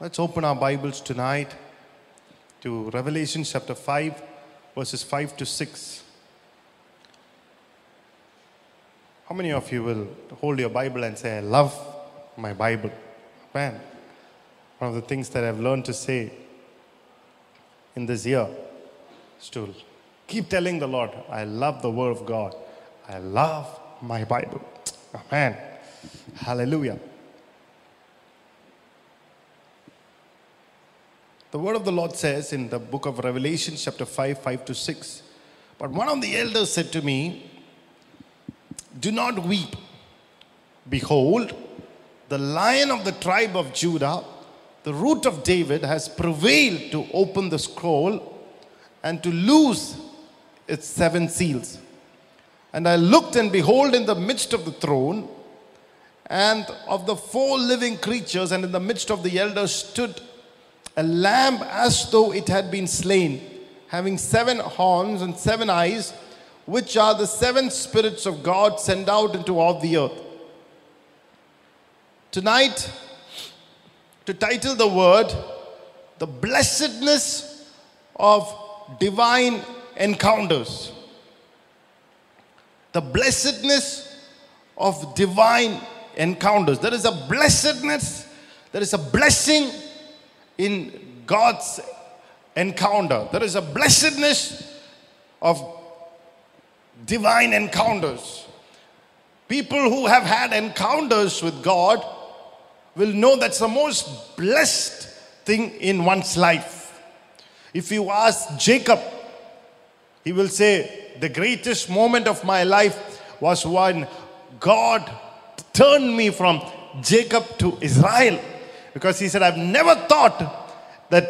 Let's open our Bibles tonight to Revelation chapter 5, verses 5 to 6. How many of you will hold your Bible and say, I love my Bible? Man, one of the things that I've learned to say in this year is to keep telling the Lord, I love the Word of God. I love my Bible. Amen. Hallelujah. The word of the Lord says in the book of Revelation, chapter 5, 5 to 6. But one of the elders said to me, Do not weep. Behold, the lion of the tribe of Judah, the root of David, has prevailed to open the scroll and to loose its seven seals. And I looked, and behold, in the midst of the throne and of the four living creatures, and in the midst of the elders stood a lamb as though it had been slain, having seven horns and seven eyes, which are the seven spirits of God sent out into all the earth. Tonight, to title the word, The Blessedness of Divine Encounters. The blessedness of divine encounters. There is a blessedness, there is a blessing in God's encounter. There is a blessedness of divine encounters. People who have had encounters with God will know that's the most blessed thing in one's life. If you ask Jacob, he will say, The greatest moment of my life was when God turned me from Jacob to Israel. Because he said, I've never thought that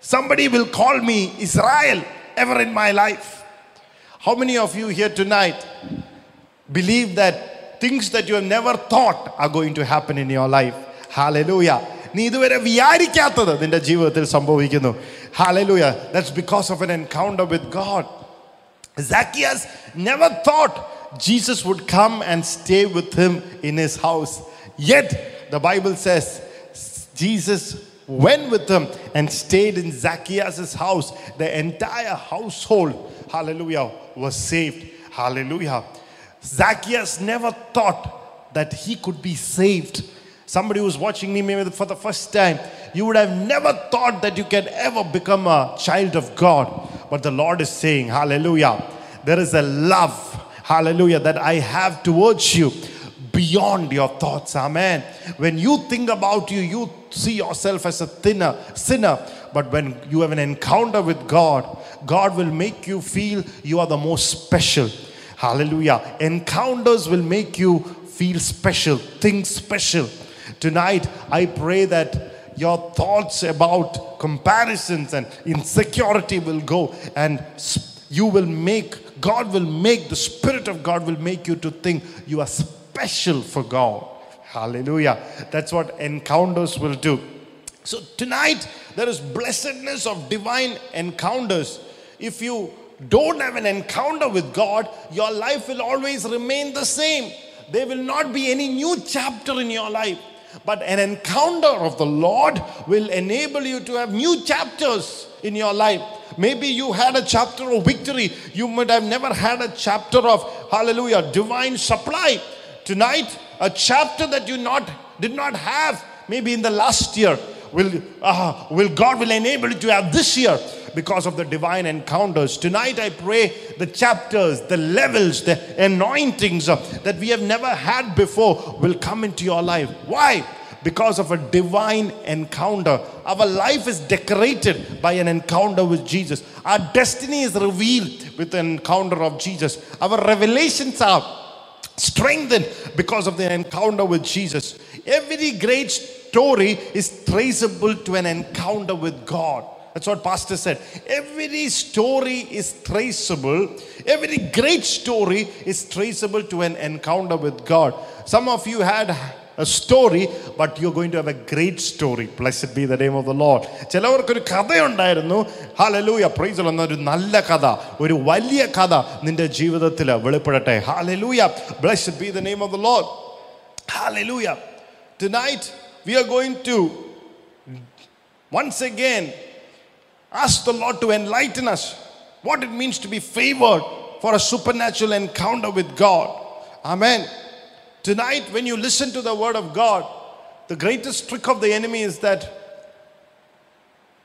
somebody will call me Israel ever in my life. How many of you here tonight believe that things that you have never thought are going to happen in your life? Hallelujah. നീ ഇതുവരെ വിചാരിക്കാത്തത് നിന്റെ ജീവിതത്തിൽ സംഭവിക്കുന്നു hallelujah that's because of an encounter with God Zacchaeus never thought Jesus would come and stay with him in his house. Yet, the Bible says Jesus went with them and stayed in Zacchaeus' house. The entire household, hallelujah, was saved. Hallelujah. Zacchaeus never thought that he could be saved. Somebody who's watching me maybe for the first time, you would have never thought that you can ever become a child of God. But the Lord is saying, Hallelujah, there is a love, hallelujah, that I have towards you beyond your thoughts. Amen. When you think about you, you see yourself as a thinner sinner. But when you have an encounter with God, God will make you feel you are the most special. Hallelujah. Encounters will make you feel special, think special. Tonight, I pray that your thoughts about comparisons and insecurity will go and you will make, God will make, the Spirit of God will make you to think you are special for God. Hallelujah. That's what encounters will do. So tonight, there is blessedness of divine encounters. If you don't have an encounter with God, your life will always remain the same. There will not be any new chapter in your life. But an encounter of the Lord will enable you to have new chapters in your life. Maybe you had a chapter of victory. You might have never had a chapter of hallelujah, divine supply. Tonight, a chapter that you not did not have maybe in the last year will uh, will God will enable you to have this year because of the divine encounters. Tonight, I pray the chapters, the levels, the anointings uh, that we have never had before will come into your life. Why? Because of a divine encounter. Our life is decorated by an encounter with Jesus. Our destiny is revealed with an encounter of Jesus. Our revelations are strengthened because of the encounter with Jesus. Every great story is traceable to an encounter with God. That's what Pastor said. Every story is traceable. Every great story is traceable to an encounter with God. Some of you had a story, but you're going to have a great story. Blessed be the name of the Lord. ചിലവർക്കൊരു കഥയുണ്ടായിരുന്നു hallelujah praise എന്നൊരു നല്ല കഥ ഒരു വലിയ കഥ നിന്റെ ജീവിതത്തിൽ വെളിപ്പെടട്ടെ hallelujah blessed be the name of the Lord hallelujah Tonight we are going to Once again, ask the Lord to enlighten us what it means to be favored for a supernatural encounter with God. Amen. Tonight, when you listen to the word of God, the greatest trick of the enemy is that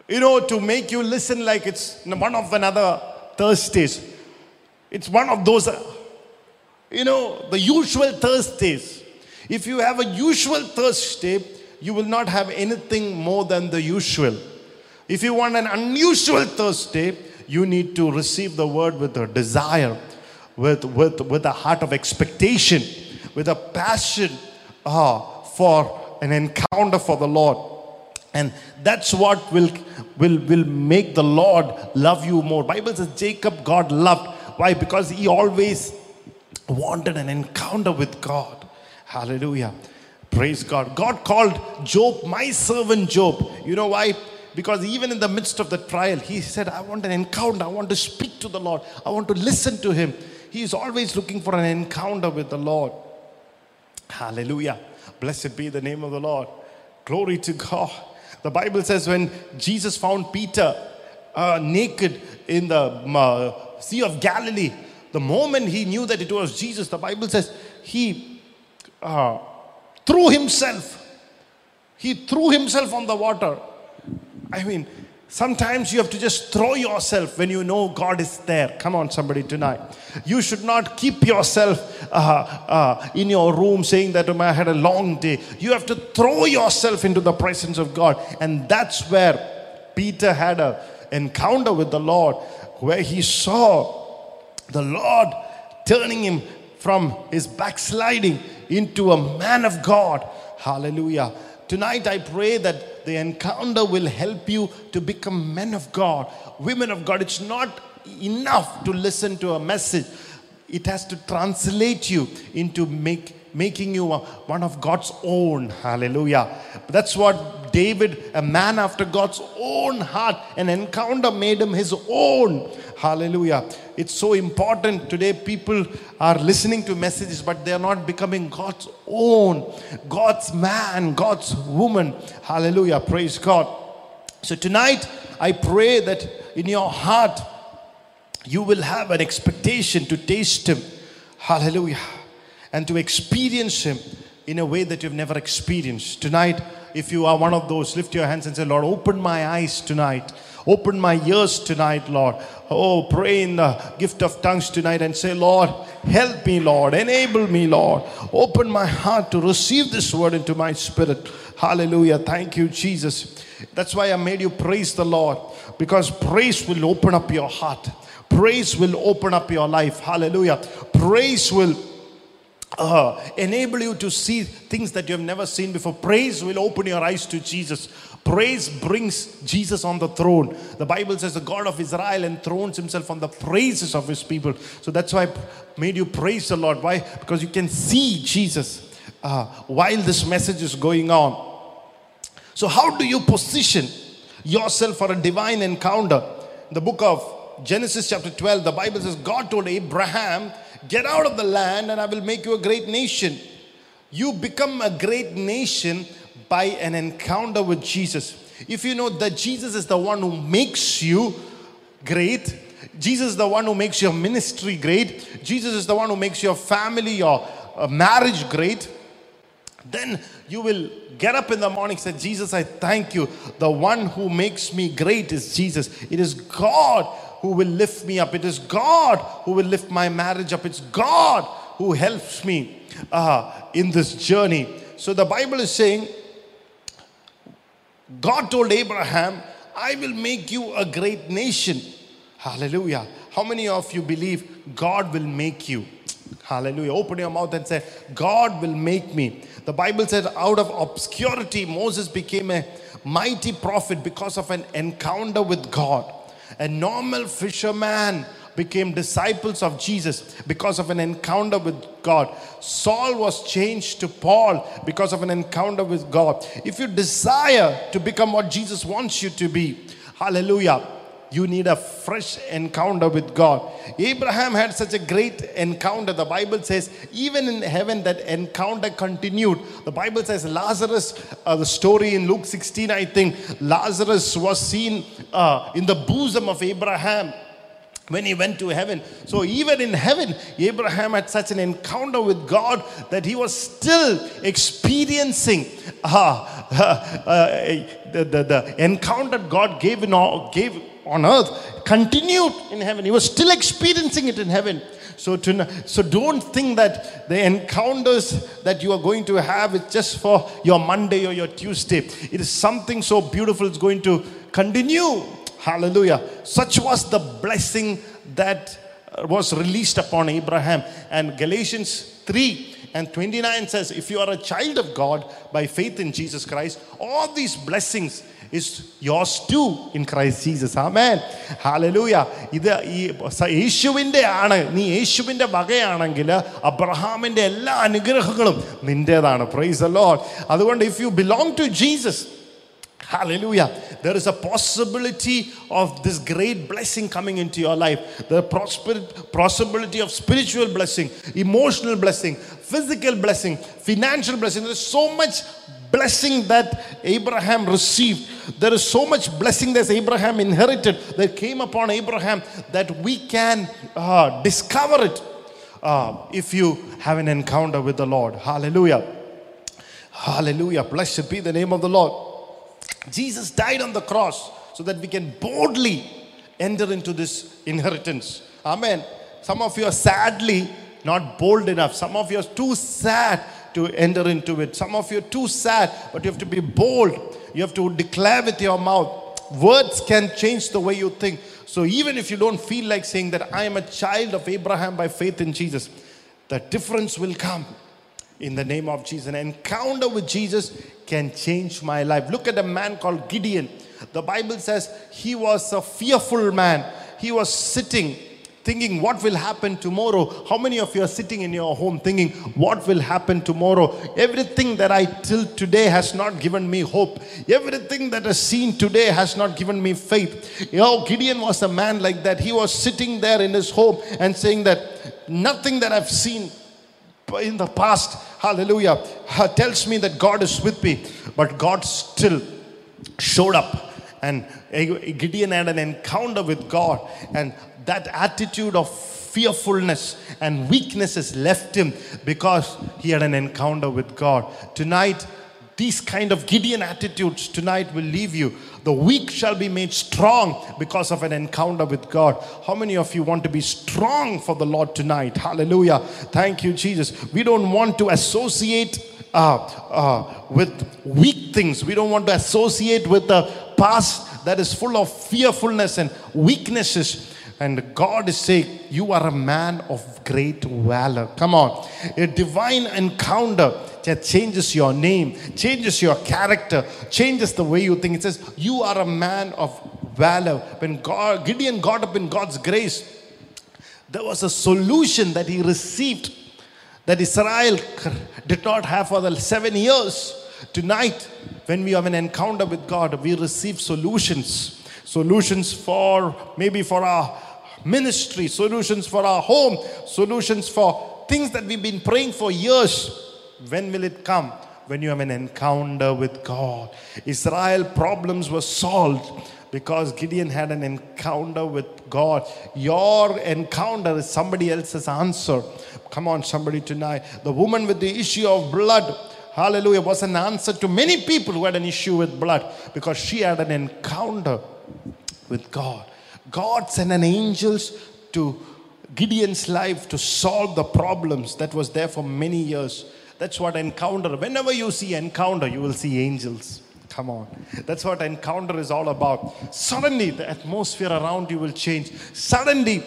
you know, to make you listen like it's one of another Thursdays. It's one of those, you know, the usual Thursdays. If you have a usual Thursday, you will not have anything more than the usual. If you want an unusual Thursday, you need to receive the word with a desire, with, with, with a heart of expectation, with a passion uh, for an encounter for the Lord. And that's what will, will, will make the Lord love you more. Bible says Jacob God loved. Why? Because he always wanted an encounter with God. Hallelujah. Praise God. God called Job my servant Job. You know why? Because even in the midst of the trial, he said, I want an encounter. I want to speak to the Lord. I want to listen to him. He is always looking for an encounter with the Lord. Hallelujah. Blessed be the name of the Lord. Glory to God. The Bible says when Jesus found Peter uh, naked in the uh, Sea of Galilee, the moment he knew that it was Jesus, the Bible says he uh, threw himself. He threw himself on the water. I mean, Sometimes you have to just throw yourself when you know God is there. Come on, somebody tonight. You should not keep yourself uh, uh, in your room saying that oh, I had a long day. You have to throw yourself into the presence of God. And that's where Peter had an encounter with the Lord, where he saw the Lord turning him from his backsliding into a man of God. Hallelujah. Tonight I pray that the encounter will help you to become men of God, women of God. It's not enough to listen to a message, it has to translate you into make, making you a, one of God's own. Hallelujah. That's what David, a man after God's own heart, an encounter made him his own. Hallelujah. It's so important today. People are listening to messages, but they are not becoming God's own, God's man, God's woman. Hallelujah. Praise God. So tonight, I pray that in your heart, you will have an expectation to taste Him. Hallelujah. And to experience Him in a way that you've never experienced. Tonight, if you are one of those, lift your hands and say, Lord, open my eyes tonight. Open my ears tonight, Lord. Oh, pray in the gift of tongues tonight and say, Lord, help me, Lord. Enable me, Lord. Open my heart to receive this word into my spirit. Hallelujah. Thank you, Jesus. That's why I made you praise the Lord because praise will open up your heart. Praise will open up your life. Hallelujah. Praise will uh, enable you to see things that you have never seen before. Praise will open your eyes to Jesus. Praise brings Jesus on the throne. The Bible says the God of Israel enthrones himself on the praises of his people. So that's why I made you praise the Lord. Why? Because you can see Jesus uh, while this message is going on. So, how do you position yourself for a divine encounter? In the book of Genesis, chapter 12, the Bible says God told Abraham, Get out of the land and I will make you a great nation. You become a great nation by an encounter with Jesus. If you know that Jesus is the one who makes you great, Jesus is the one who makes your ministry great, Jesus is the one who makes your family, your uh, marriage great, then you will get up in the morning say jesus i thank you. The one who makes me great is jesus. It is god who will lift me up. It is god who will lift my marriage up. It's god who helps me uh, in this journey. So the bible is saying God told Abraham, I will make you a great nation. Hallelujah. How many of you believe God will make you? Hallelujah. Open your mouth and say, God will make me. The Bible said, out of obscurity, Moses became a mighty prophet because of an encounter with God. A normal fisherman became disciples of Jesus because of an encounter with God. Saul was changed to Paul because of an encounter with God. If you desire to become what Jesus wants you to be, hallelujah, you need a fresh encounter with God. Abraham had such a great encounter. The Bible says, even in heaven, that encounter continued. The Bible says, Lazarus, uh, the story in Luke 16, I think, Lazarus was seen uh, in the bosom of Abraham when he went to heaven. So, even in heaven, Abraham had such an encounter with God that he was still experiencing uh, uh, uh, the, the, the encounter God gave, in gave on earth, continued in heaven. He was still experiencing it in heaven. So, to, so don't think that the encounters that you are going to have is just for your Monday or your Tuesday. It is something so beautiful, it's going to continue Hallelujah. Such was the blessing that uh, was released upon Abraham. And Galatians 3 and 29 says, If you are a child of God by faith in Jesus Christ, all these blessings is yours too in Christ Jesus. Amen. Hallelujah. ഇത് ഈ സ- യേശുവിൻ്റെ ആണ് നീ യേശുവിൻ്റെ വകയാണെങ്കിൽ അബ്രഹാമിൻ്റെ എല്ലാ അനുഗ്രഹങ്ങളും നിൻ്റേതാണ് പ്രൈസ് ലോഡ് അതുകൊണ്ട് if you belong to Jesus Hallelujah. There is a possibility of this great blessing coming into your life. The possibility of spiritual blessing, emotional blessing, physical blessing, financial blessing. There's so much blessing that Abraham received. There is so much blessing that Abraham inherited that came upon Abraham that we can uh, discover it uh, if you have an encounter with the Lord. Hallelujah. Hallelujah. Blessed be the name of the Lord. Jesus died on the cross so that we can boldly enter into this inheritance. Amen. Some of you are sadly not bold enough. Some of you are too sad to enter into it. Some of you are too sad, but you have to be bold. You have to declare with your mouth. Words can change the way you think. So even if you don't feel like saying that I am a child of Abraham by faith in Jesus, the difference will come in the name of Jesus. An encounter with Jesus can change my life. Look at a man called Gideon. The Bible says he was a fearful man. He was sitting thinking what will happen tomorrow. How many of you are sitting in your home thinking what will happen tomorrow? Everything that I till today has not given me hope. Everything that is seen today has not given me faith. You know, Gideon was a man like that. He was sitting there in his home and saying that nothing that I've seen in the past, hallelujah, tells me that God is with me. But God still showed up. And Gideon had an encounter with God. And that attitude of fearfulness and weaknesses left him because he had an encounter with God. Tonight, these kind of Gideon attitudes tonight will leave you. The weak shall be made strong because of an encounter with God. How many of you want to be strong for the Lord tonight? Hallelujah. Thank you, Jesus. We don't want to associate uh, uh, with weak things. We don't want to associate with the past that is full of fearfulness and weaknesses. And God is saying, You are a man of great valor. Come on. A divine encounter that changes your name, changes your character, changes the way you think. It says, You are a man of valor. When God, Gideon got up in God's grace, there was a solution that he received that Israel did not have for the seven years. Tonight, when we have an encounter with God, we receive solutions. Solutions for maybe for our ministry, solutions for our home, solutions for things that we've been praying for years. When will it come? When you have an encounter with God. Israel problems were solved because Gideon had an encounter with God. Your encounter is somebody else's answer. Come on, somebody tonight. The woman with the issue of blood, hallelujah, was an answer to many people who had an issue with blood because she had an encounter with God. God sent an angels to Gideon's life to solve the problems that was there for many years. That's what encounter. Whenever you see encounter, you will see angels. Come on. That's what encounter is all about. Suddenly, the atmosphere around you will change. Suddenly,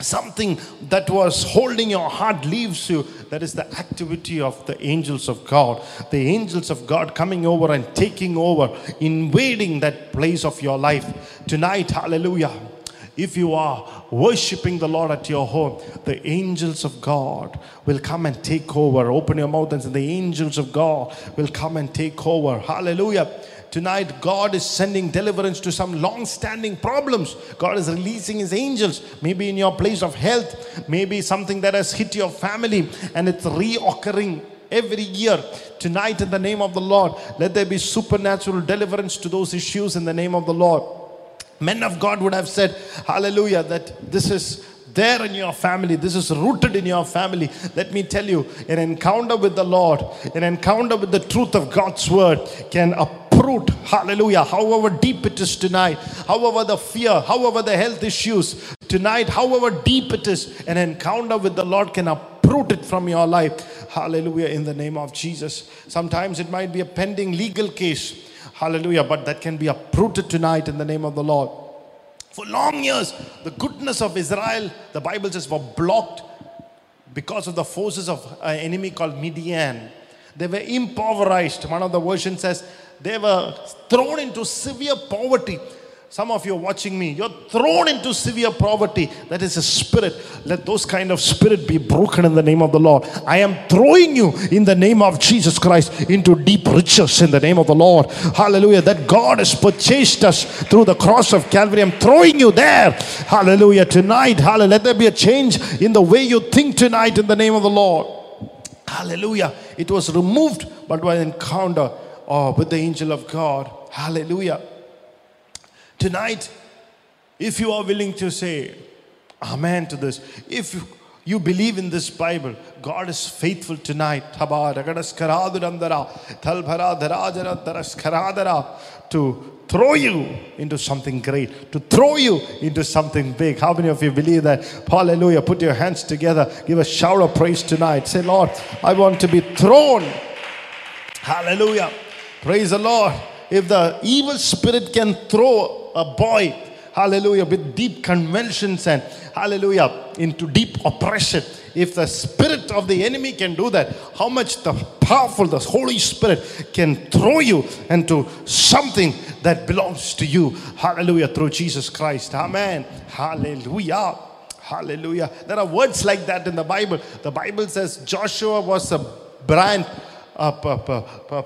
something that was holding your heart leaves you. That is the activity of the angels of God. The angels of God coming over and taking over, invading that place of your life. Tonight, hallelujah. If you are worshiping the Lord at your home, the angels of God will come and take over. Open your mouth and say, The angels of God will come and take over. Hallelujah. Tonight, God is sending deliverance to some long standing problems. God is releasing His angels, maybe in your place of health, maybe something that has hit your family and it's reoccurring every year. Tonight, in the name of the Lord, let there be supernatural deliverance to those issues in the name of the Lord. Men of God would have said, Hallelujah, that this is there in your family. This is rooted in your family. Let me tell you, an encounter with the Lord, an encounter with the truth of God's word can uproot, hallelujah, however deep it is tonight, however the fear, however the health issues tonight, however deep it is, an encounter with the Lord can uproot it from your life. Hallelujah, in the name of Jesus. Sometimes it might be a pending legal case. Hallelujah, but that can be uprooted tonight in the name of the Lord. For long years, the goodness of Israel, the Bible says, were blocked because of the forces of an enemy called Midian. They were impoverished. One of the versions says they were thrown into severe poverty. Some of you are watching me. You're thrown into severe poverty. That is a spirit. Let those kind of spirit be broken in the name of the Lord. I am throwing you in the name of Jesus Christ into deep riches in the name of the Lord. Hallelujah. That God has purchased us through the cross of Calvary. I'm throwing you there. Hallelujah. Tonight, hallelujah. Let there be a change in the way you think tonight in the name of the Lord. Hallelujah. It was removed, but by encounter oh, with the angel of God. Hallelujah. Tonight, if you are willing to say amen to this, if you, believe in this Bible, God is faithful tonight. To throw you into something great, to throw you into something big. How many of you believe that? Hallelujah. Put your hands together. Give a shout of praise tonight. Say, Lord, I want to be thrown. Hallelujah. Praise the Lord. If the evil spirit can throw a boy, hallelujah, with deep conventions and hallelujah, into deep oppression, if the spirit of the enemy can do that, how much the powerful, the Holy Spirit can throw you into something that belongs to you, hallelujah, through Jesus Christ. Amen. Hallelujah. Hallelujah. There are words like that in the Bible. The Bible says Joshua was a brand, uh,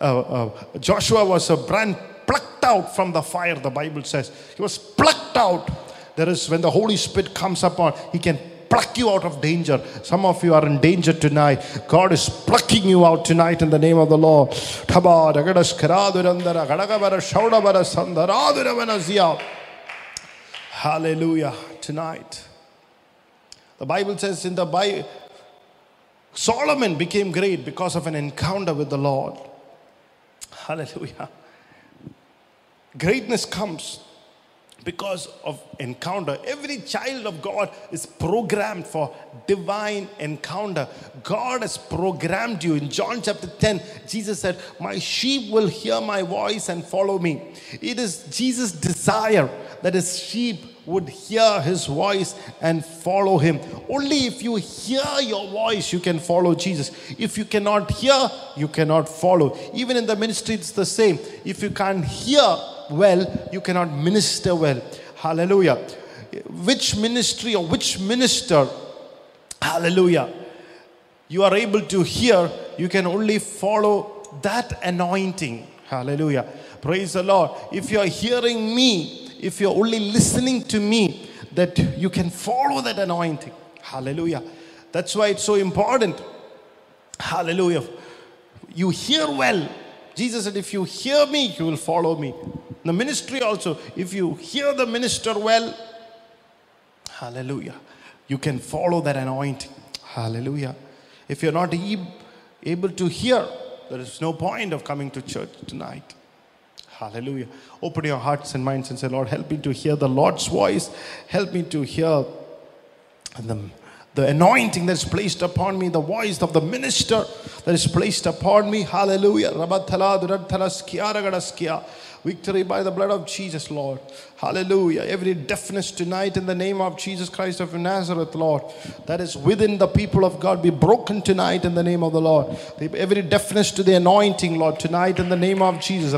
uh, uh, Joshua was a brand plucked out from the fire, the Bible says. He was plucked out. There is when the Holy Spirit comes upon, he can pluck you out of danger. Some of you are in danger tonight. God is plucking you out tonight in the name of the Lord. Hallelujah. Tonight. The Bible says in the Bible, Solomon became great because of an encounter with the Lord. Hallelujah. Greatness comes because of encounter. Every child of God is programmed for divine encounter. God has programmed you. In John chapter 10, Jesus said, My sheep will hear my voice and follow me. It is Jesus' desire that his sheep would hear his voice and follow him. Only if you hear your voice, you can follow Jesus. If you cannot hear, you cannot follow. Even in the ministry, it's the same. If you can't hear, well, you cannot minister well. Hallelujah. Which ministry or which minister, hallelujah, you are able to hear, you can only follow that anointing. Hallelujah. Praise the Lord. If you are hearing me, if you're only listening to me, that you can follow that anointing. Hallelujah. That's why it's so important. Hallelujah. You hear well. Jesus said, if you hear me, you will follow me. The ministry also, if you hear the minister well, hallelujah, you can follow that anointing. Hallelujah. If you're not able to hear, there is no point of coming to church tonight. Hallelujah. Open your hearts and minds and say, Lord, help me to hear the Lord's voice. Help me to hear the, the anointing that's placed upon me, the voice of the minister that is placed upon me. Hallelujah. Victory by the blood of Jesus, Lord. Hallelujah. Every deafness tonight in the name of Jesus Christ of Nazareth, Lord, that is within the people of God be broken tonight in the name of the Lord. Every deafness to the anointing, Lord, tonight in the name of Jesus.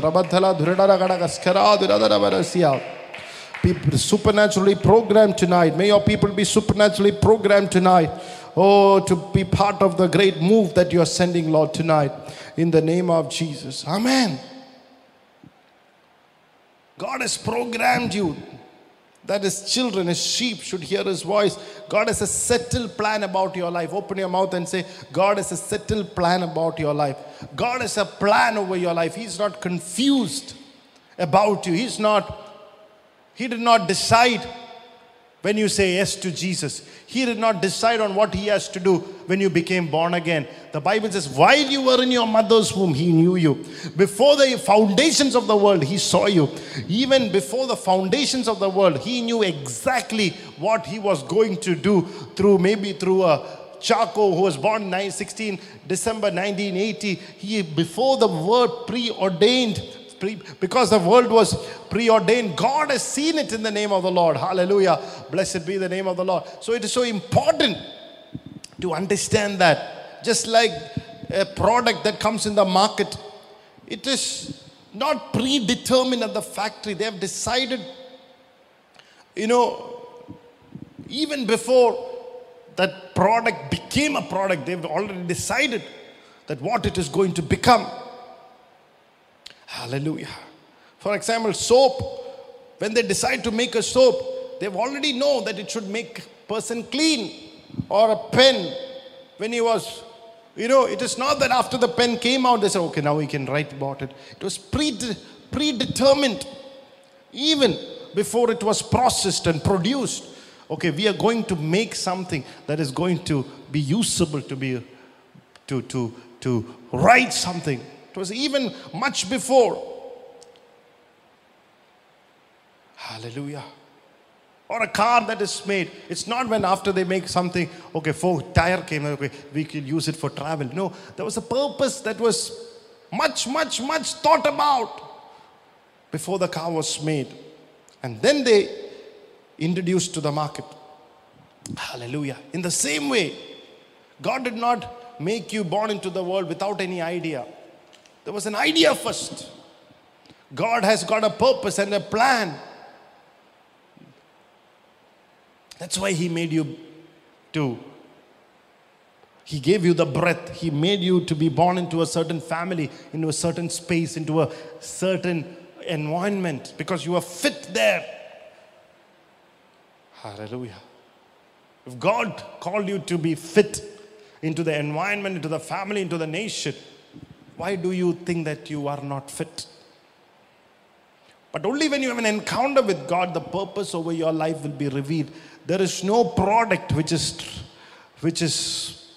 People supernaturally programmed tonight. May your people be supernaturally programmed tonight. Oh, to be part of the great move that you are sending, Lord, tonight. In the name of Jesus. Amen. God has programmed you that his children, his sheep should hear his voice. God has a settled plan about your life. Open your mouth and say, God has a settled plan about your life. God has a plan over your life. He's not confused about you. He's not, he did not decide when you say yes to Jesus. He did not decide on what he has to do when you became born again. The Bible says, while you were in your mother's womb, he knew you. Before the foundations of the world, he saw you. Even before the foundations of the world, he knew exactly what he was going to do through maybe through a Chaco, who was born 16 December 1980. He, before the word preordained, pre, because the world was preordained. God has seen it in the name of the Lord. Hallelujah. Blessed be the name of the Lord. So it is so important to understand that. Just like a product that comes in the market, it is not predetermined at the factory. They have decided, you know, even before that product became a product, they've already decided that what it is going to become. Hallelujah. For example, soap, when they decide to make a soap, they've already know that it should make person clean. Or a pen, when he was, you know, it is not that after the pen came out, they said, okay, now we can write about it. It was predetermined, even before it was processed and produced. Okay, we are going to make something that is going to be usable to be, to, to, to write something was even much before. Hallelujah. Or a car that is made. It's not when after they make something, okay, four tire came, okay, we can use it for travel. No, there was a purpose that was much, much, much thought about before the car was made. And then they introduced to the market. Hallelujah. In the same way, God did not make you born into the world without any idea. There was an idea first. God has got a purpose and a plan. That's why He made you to. He gave you the breath. He made you to be born into a certain family, into a certain space, into a certain environment because you are fit there. Hallelujah. If God called you to be fit into the environment, into the family, into the nation, why do you think that you are not fit? But only when you have an encounter with God, the purpose over your life will be revealed. There is no product which is, which is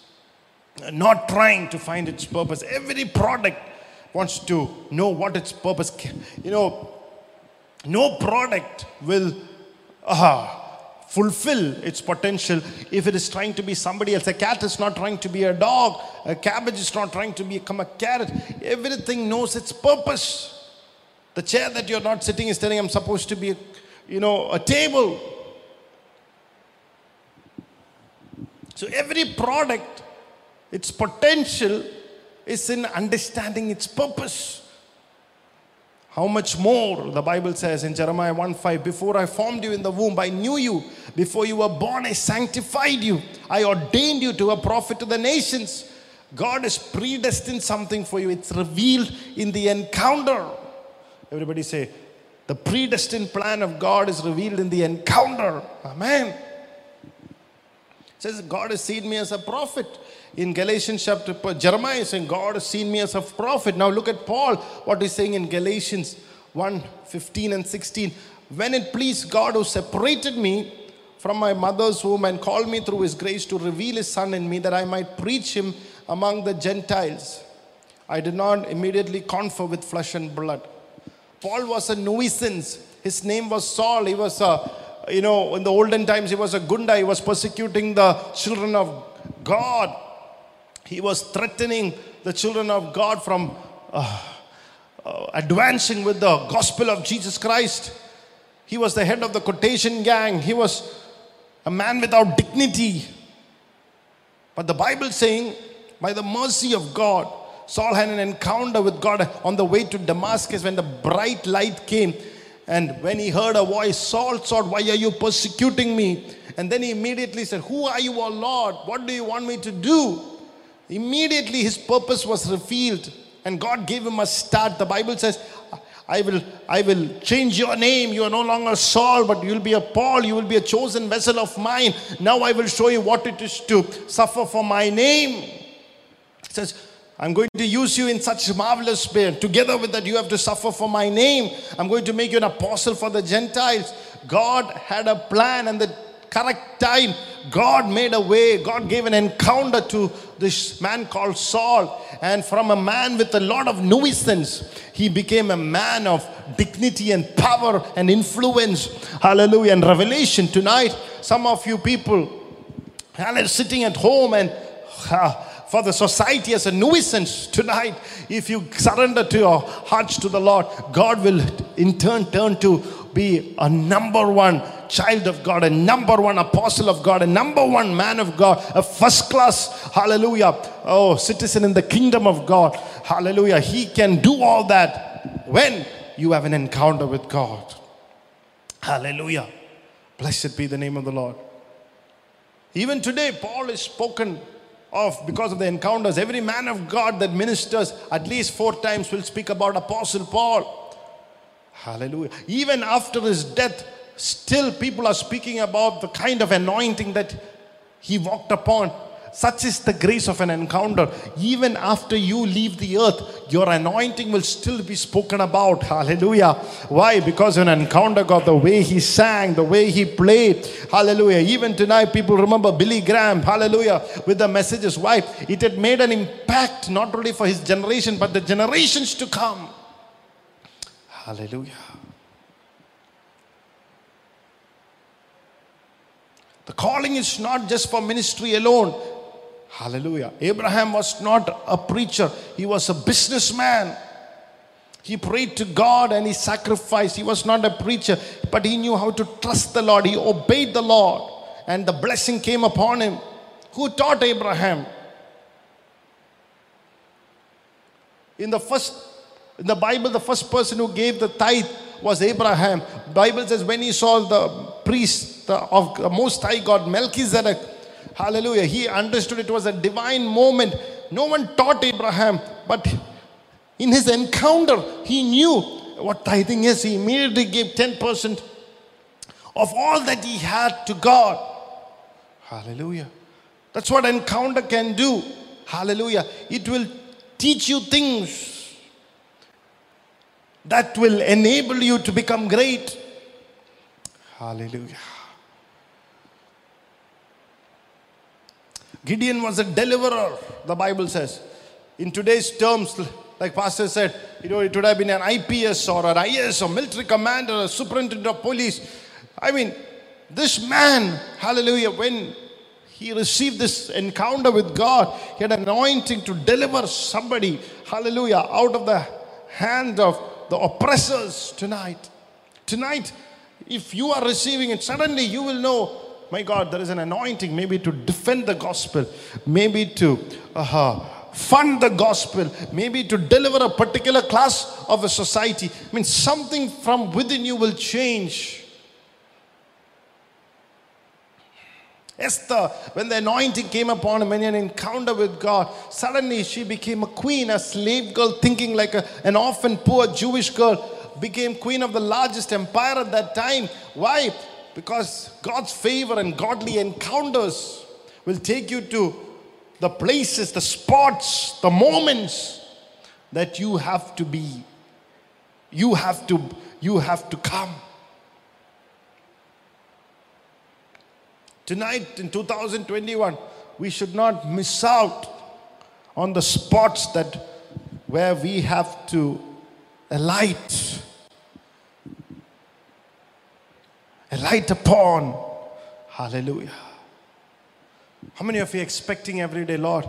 not trying to find its purpose. Every product wants to know what its purpose. You know, no product will. Fulfill its potential if it is trying to be somebody else. A cat is not trying to be a dog, a cabbage is not trying to become a carrot. Everything knows its purpose. The chair that you're not sitting is telling I'm supposed to be, a, you know, a table. So every product, its potential is in understanding its purpose. How much more, the Bible says in Jeremiah 1 5, before I formed you in the womb, I knew you. Before you were born, I sanctified you. I ordained you to a prophet to the nations. God has predestined something for you, it's revealed in the encounter. Everybody say, the predestined plan of God is revealed in the encounter. Amen. It says, God has seen me as a prophet in Galatians chapter, Jeremiah is saying, God has seen me as a prophet. Now look at Paul, what he's saying in Galatians 1 15 and 16. When it pleased God who separated me from my mother's womb and called me through his grace to reveal his son in me that I might preach him among the Gentiles. I did not immediately confer with flesh and blood. Paul was a nuisance. His name was Saul. He was a, you know, in the olden times, he was a gunda. He was persecuting the children of God. He was threatening the children of God from uh, uh, advancing with the gospel of Jesus Christ. He was the head of the quotation gang. He was a man without dignity. But the Bible saying, by the mercy of God, Saul had an encounter with God on the way to Damascus when the bright light came. And when he heard a voice, Saul thought, Why are you persecuting me? And then he immediately said, Who are you, O Lord? What do you want me to do? Immediately his purpose was revealed and God gave him a start. The Bible says, I will, I will change your name. You are no longer Saul, but you will be a Paul. You will be a chosen vessel of mine. Now I will show you what it is to suffer for my name. He says, I'm going to use you in such marvelous way. Together with that, you have to suffer for my name. I'm going to make you an apostle for the Gentiles. God had a plan, and the correct time, God made a way. God gave an encounter to this man called Saul. And from a man with a lot of nuisance, he became a man of dignity and power and influence. Hallelujah. And revelation tonight, some of you people are sitting at home and uh, for the society as a nuisance tonight if you surrender to your hearts to the lord god will in turn turn to be a number one child of God, a number one apostle of God, a number one man of God, a first class, hallelujah, oh, citizen in the kingdom of God, hallelujah. He can do all that when you have an encounter with God. Hallelujah. Blessed be the name of the Lord. Even today, Paul is spoken of because of the encounters. Every man of God that ministers at least four times will speak about Apostle Paul. Hallelujah. Even after his death, still people are speaking about the kind of anointing that he walked upon. Such is the grace of an encounter. Even after you leave the earth, your anointing will still be spoken about. Hallelujah. Why? Because an encounter got the way he sang, the way he played. Hallelujah. Even tonight, people remember Billy Graham. Hallelujah. With the messages. Why? It had made an impact not only for his generation, but the generations to come. Hallelujah. The calling is not just for ministry alone. Hallelujah. Abraham was not a preacher, he was a businessman. He prayed to God and he sacrificed. He was not a preacher, but he knew how to trust the Lord. He obeyed the Lord, and the blessing came upon him. Who taught Abraham? In the first in the Bible, the first person who gave the tithe was Abraham. Bible says when he saw the priest of Most High God, Melchizedek, hallelujah, he understood it was a divine moment. No one taught Abraham, but in his encounter, he knew what tithing is. He immediately gave 10% of all that he had to God. Hallelujah. That's what encounter can do. Hallelujah. It will teach you things that will enable you to become great. Hallelujah. Gideon was a deliverer, the Bible says. In today's terms, like Pastor said, you know, it would have been an IPS or an IS or military commander, or superintendent of police. I mean, this man, hallelujah, when he received this encounter with God, he had anointing to deliver somebody, hallelujah, out of the hand of the oppressors tonight. Tonight, if you are receiving it, suddenly you will know, my God, there is an anointing, maybe to defend the gospel, maybe to uh, fund the gospel, maybe to deliver a particular class of a society. I mean, something from within you will change. Esther, when the anointing came upon him, when an encounter with God, suddenly she became a queen, a slave girl, thinking like a, an orphan, poor Jewish girl, became queen of the largest empire at that time. Why? Because God's favor and godly encounters will take you to the places, the spots, the moments that you have to be. You have to, you have to come. Tonight in 2021, we should not miss out on the spots that where we have to alight. Alight upon. Hallelujah. How many of you expecting every day, Lord?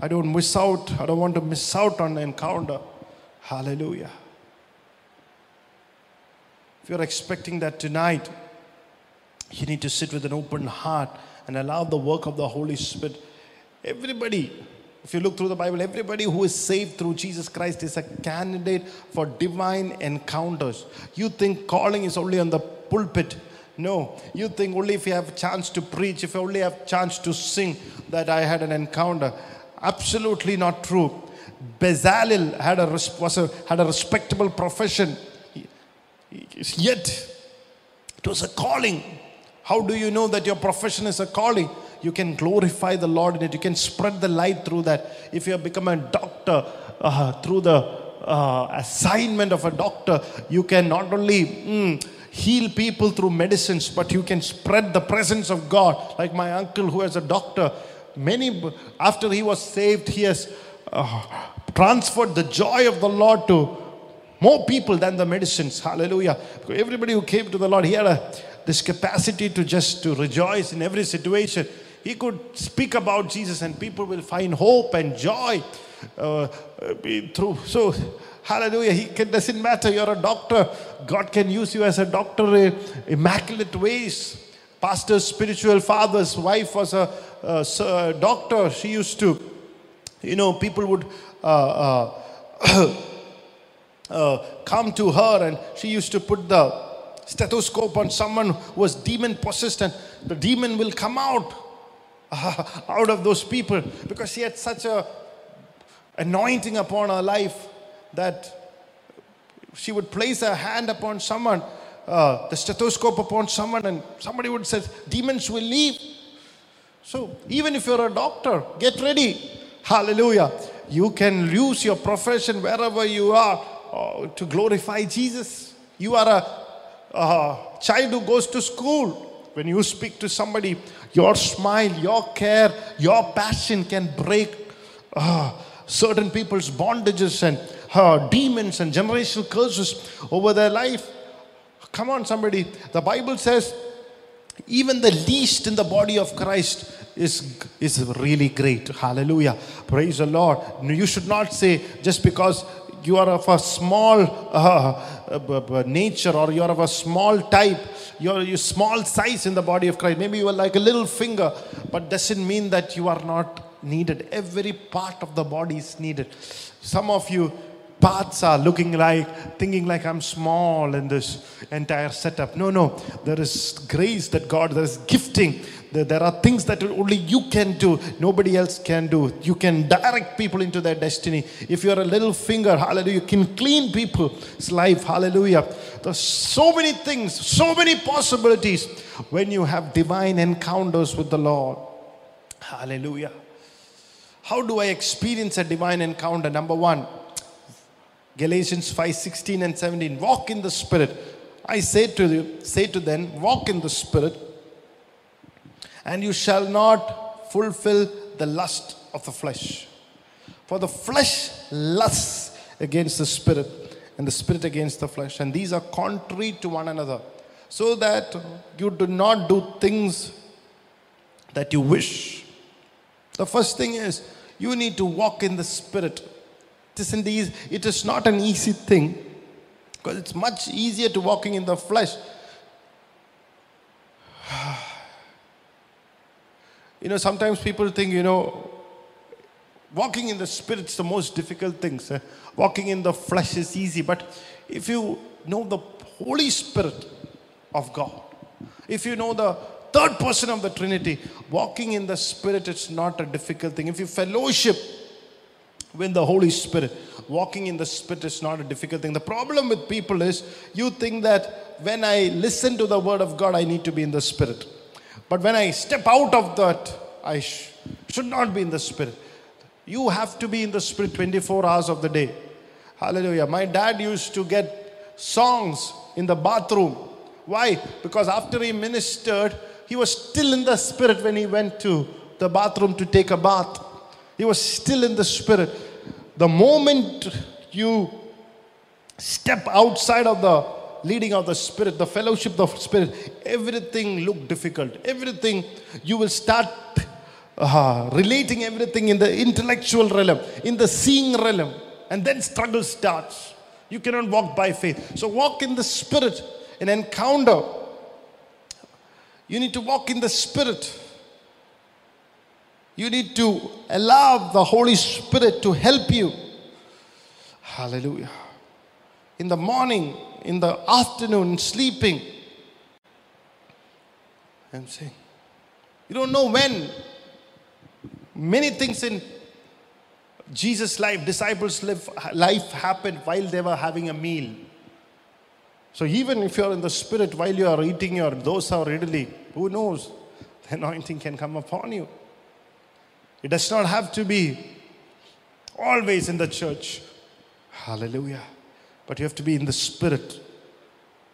I don't miss out. I don't want to miss out on the encounter. Hallelujah. If you're expecting that tonight, you need to sit with an open heart and allow the work of the Holy Spirit. Everybody, if you look through the Bible, everybody who is saved through Jesus Christ is a candidate for divine encounters. You think calling is only on the pulpit. No, you think only if you have a chance to preach, if you only have a chance to sing, that I had an encounter. Absolutely not true. Bezalel had a, was a, had a respectable profession Yet, it was a calling. How do you know that your profession is a calling? You can glorify the Lord in it. You can spread the light through that. If you have become a doctor uh, through the uh, assignment of a doctor, you can not only mm, heal people through medicines, but you can spread the presence of God. Like my uncle, who who is a doctor, many after he was saved, he has uh, transferred the joy of the Lord to more people than the medicines. Hallelujah. Everybody who came to the Lord, he had a, this capacity to just to rejoice in every situation. He could speak about Jesus and people will find hope and joy uh, through. So, hallelujah. He can, doesn't matter. You're a doctor. God can use you as a doctor in immaculate ways. Pastor's spiritual father's wife was a, a doctor. She used to, you know, people would. Uh, uh, uh, come to her and she used to put the stethoscope on someone who was demon possessed and the demon will come out uh, out of those people because she had such a anointing upon her life that she would place her hand upon someone uh, the stethoscope upon someone and somebody would say demons will leave. So even if you're a doctor get ready. Hallelujah. You can use your profession wherever you are uh, to glorify Jesus. You are a, a child who goes to school. When you speak to somebody, your smile, your care, your passion can break uh, certain people's bondages and uh, demons and generational curses over their life. Come on, somebody. The Bible says, even the least in the body of Christ is, is really great. Hallelujah. Praise the Lord. You should not say, just because you are of a small uh, nature or you are of a small type, you're you small size in the body of Christ. Maybe you are like a little finger, but doesn't mean that you are not needed. Every part of the body is needed. Some of you parts are looking like, thinking like I'm small in this entire setup. No, no. There is grace that God, there is gifting there are things that only you can do, nobody else can do. You can direct people into their destiny. If you're a little finger, hallelujah, you can clean people's life, hallelujah. There's so many things, so many possibilities when you have divine encounters with the Lord. Hallelujah. How do I experience a divine encounter? Number one, Galatians 5 16 and 17. Walk in the Spirit. I say to you, say to them, walk in the Spirit and you shall not fulfill the lust of the flesh. For the flesh lusts against the spirit, and the spirit against the flesh, and these are contrary to one another, so that you do not do things that you wish. The first thing is you need to walk in the spirit. It is, indeed, it is not an easy thing because it's much easier to walking in the flesh. You know, sometimes people think, you know, walking in the spirit is the most difficult thing. Sir. Walking in the flesh is easy. But if you know the Holy Spirit of God, if you know the third person of the Trinity, walking in the Spirit is not a difficult thing. If you fellowship with the Holy Spirit, walking in the Spirit is not a difficult thing. The problem with people is you think that when I listen to the Word of God, I need to be in the Spirit. But when I step out of that, I sh- should not be in the spirit. You have to be in the spirit 24 hours of the day. Hallelujah. My dad used to get songs in the bathroom. Why? Because after he ministered, he was still in the spirit when he went to the bathroom to take a bath. He was still in the spirit. The moment you step outside of the leading of the Spirit, the fellowship of the Spirit, everything look difficult. Everything, you will start uh, relating everything in the intellectual realm, in the seeing realm, and then struggle starts. You cannot walk by faith. So walk in the Spirit, an encounter. You need to walk in the Spirit. You need to allow the Holy Spirit to help you. Hallelujah. In the morning, in the afternoon sleeping. I'm saying, you don't know when. Many things in Jesus' life, disciples' life, happened while they were having a meal. So even if you're in the spirit while you are eating your dosa or idli, who knows? The anointing can come upon you. It does not have to be always in the church. Hallelujah. But you have to be in the spirit.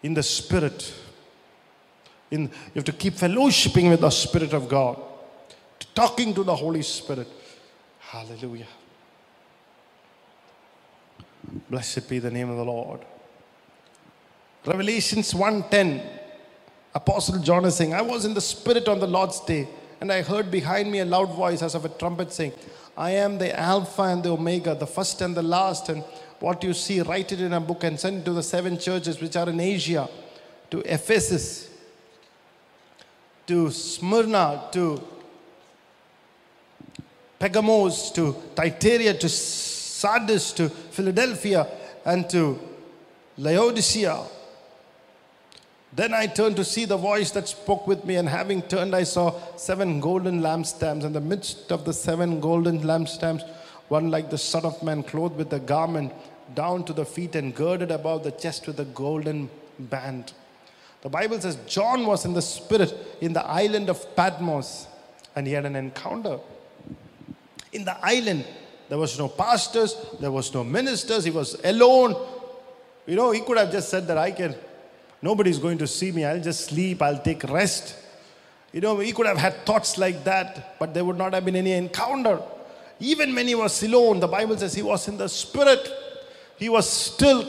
In the spirit. In, you have to keep fellowshipping with the Spirit of God, talking to the Holy Spirit. Hallelujah. Blessed be the name of the Lord. Revelations 1:10. Apostle John is saying, I was in the spirit on the Lord's day, and I heard behind me a loud voice as of a trumpet saying, I am the Alpha and the Omega, the first and the last, and what you see, write it in a book and send it to the seven churches which are in Asia, to Ephesus, to Smyrna, to Pergamos, to Thyatira, to Sardis, to Philadelphia, and to Laodicea. Then I turned to see the voice that spoke with me, and having turned, I saw seven golden lampstands. In the midst of the seven golden lampstands, one like the Son of Man, clothed with a garment down to the feet and girded about the chest with a golden band. The Bible says John was in the spirit in the island of Patmos, and he had an encounter. In the island, there was no pastors, there was no ministers, he was alone. You know, he could have just said that I can, nobody's going to see me, I'll just sleep, I'll take rest. You know, he could have had thoughts like that, but there would not have been any encounter. Even when he was alone, the Bible says he was in the spirit. He was still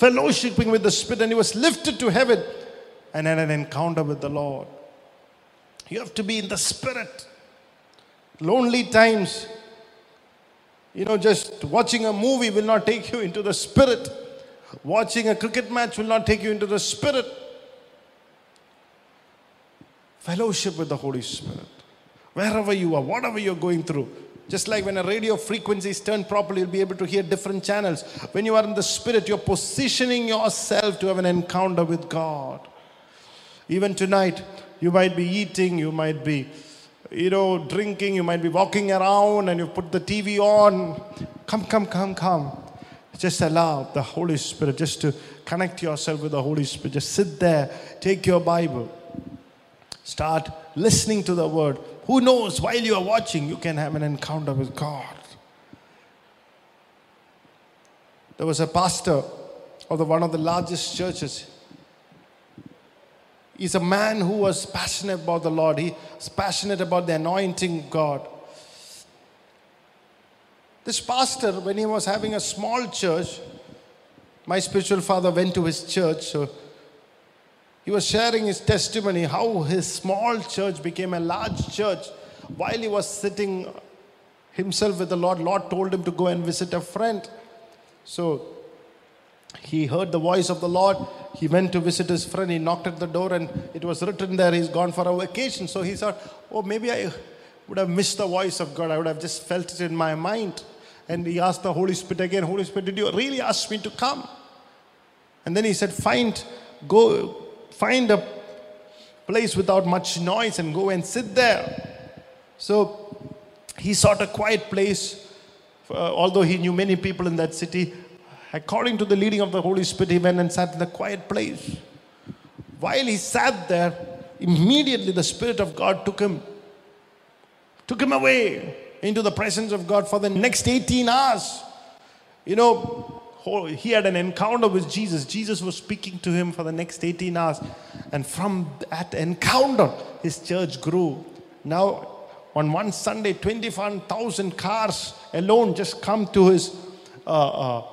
fellowshipping with the Spirit and he was lifted to heaven and had an encounter with the Lord. You have to be in the Spirit. Lonely times, you know, just watching a movie will not take you into the Spirit. Watching a cricket match will not take you into the Spirit. Fellowship with the Holy Spirit. Wherever you are, whatever you're going through, just like when a radio frequency is turned properly, you'll be able to hear different channels. When you are in the spirit, you're positioning yourself to have an encounter with God. Even tonight, you might be eating, you might be, you know, drinking, you might be walking around and you put the TV on. Come, come, come, come. Just allow the Holy Spirit just to connect yourself with the Holy Spirit. Just sit there, take your Bible, start listening to the word. Who knows, while you are watching, you can have an encounter with God. There was a pastor of the, one of the largest churches. He's a man who was passionate about the Lord. He was passionate about the anointing God. This pastor, when he was having a small church, my spiritual father went to his church. So he was sharing his testimony how his small church became a large church. While he was sitting himself with the Lord, Lord told him to go and visit a friend. So he heard the voice of the Lord. He went to visit his friend. He knocked at the door, and it was written there he's gone for a vacation. So he thought, oh, maybe I would have missed the voice of God. I would have just felt it in my mind. And he asked the Holy Spirit again, Holy Spirit, did you really ask me to come? And then he said, Find, go, find a place without much noise and go and sit there. So he sought a quiet place, uh, although he knew many people in that city. According to the leading of the Holy Spirit, he went and sat in a quiet place. While he sat there, immediately the Spirit of God took him, took him away into the presence of God for the next 18 hours. You know, he had an encounter with Jesus. Jesus was speaking to him for the next 18 hours. And from that encounter, his church grew. Now, on one Sunday, 21,000 cars alone just come to his uh, uh,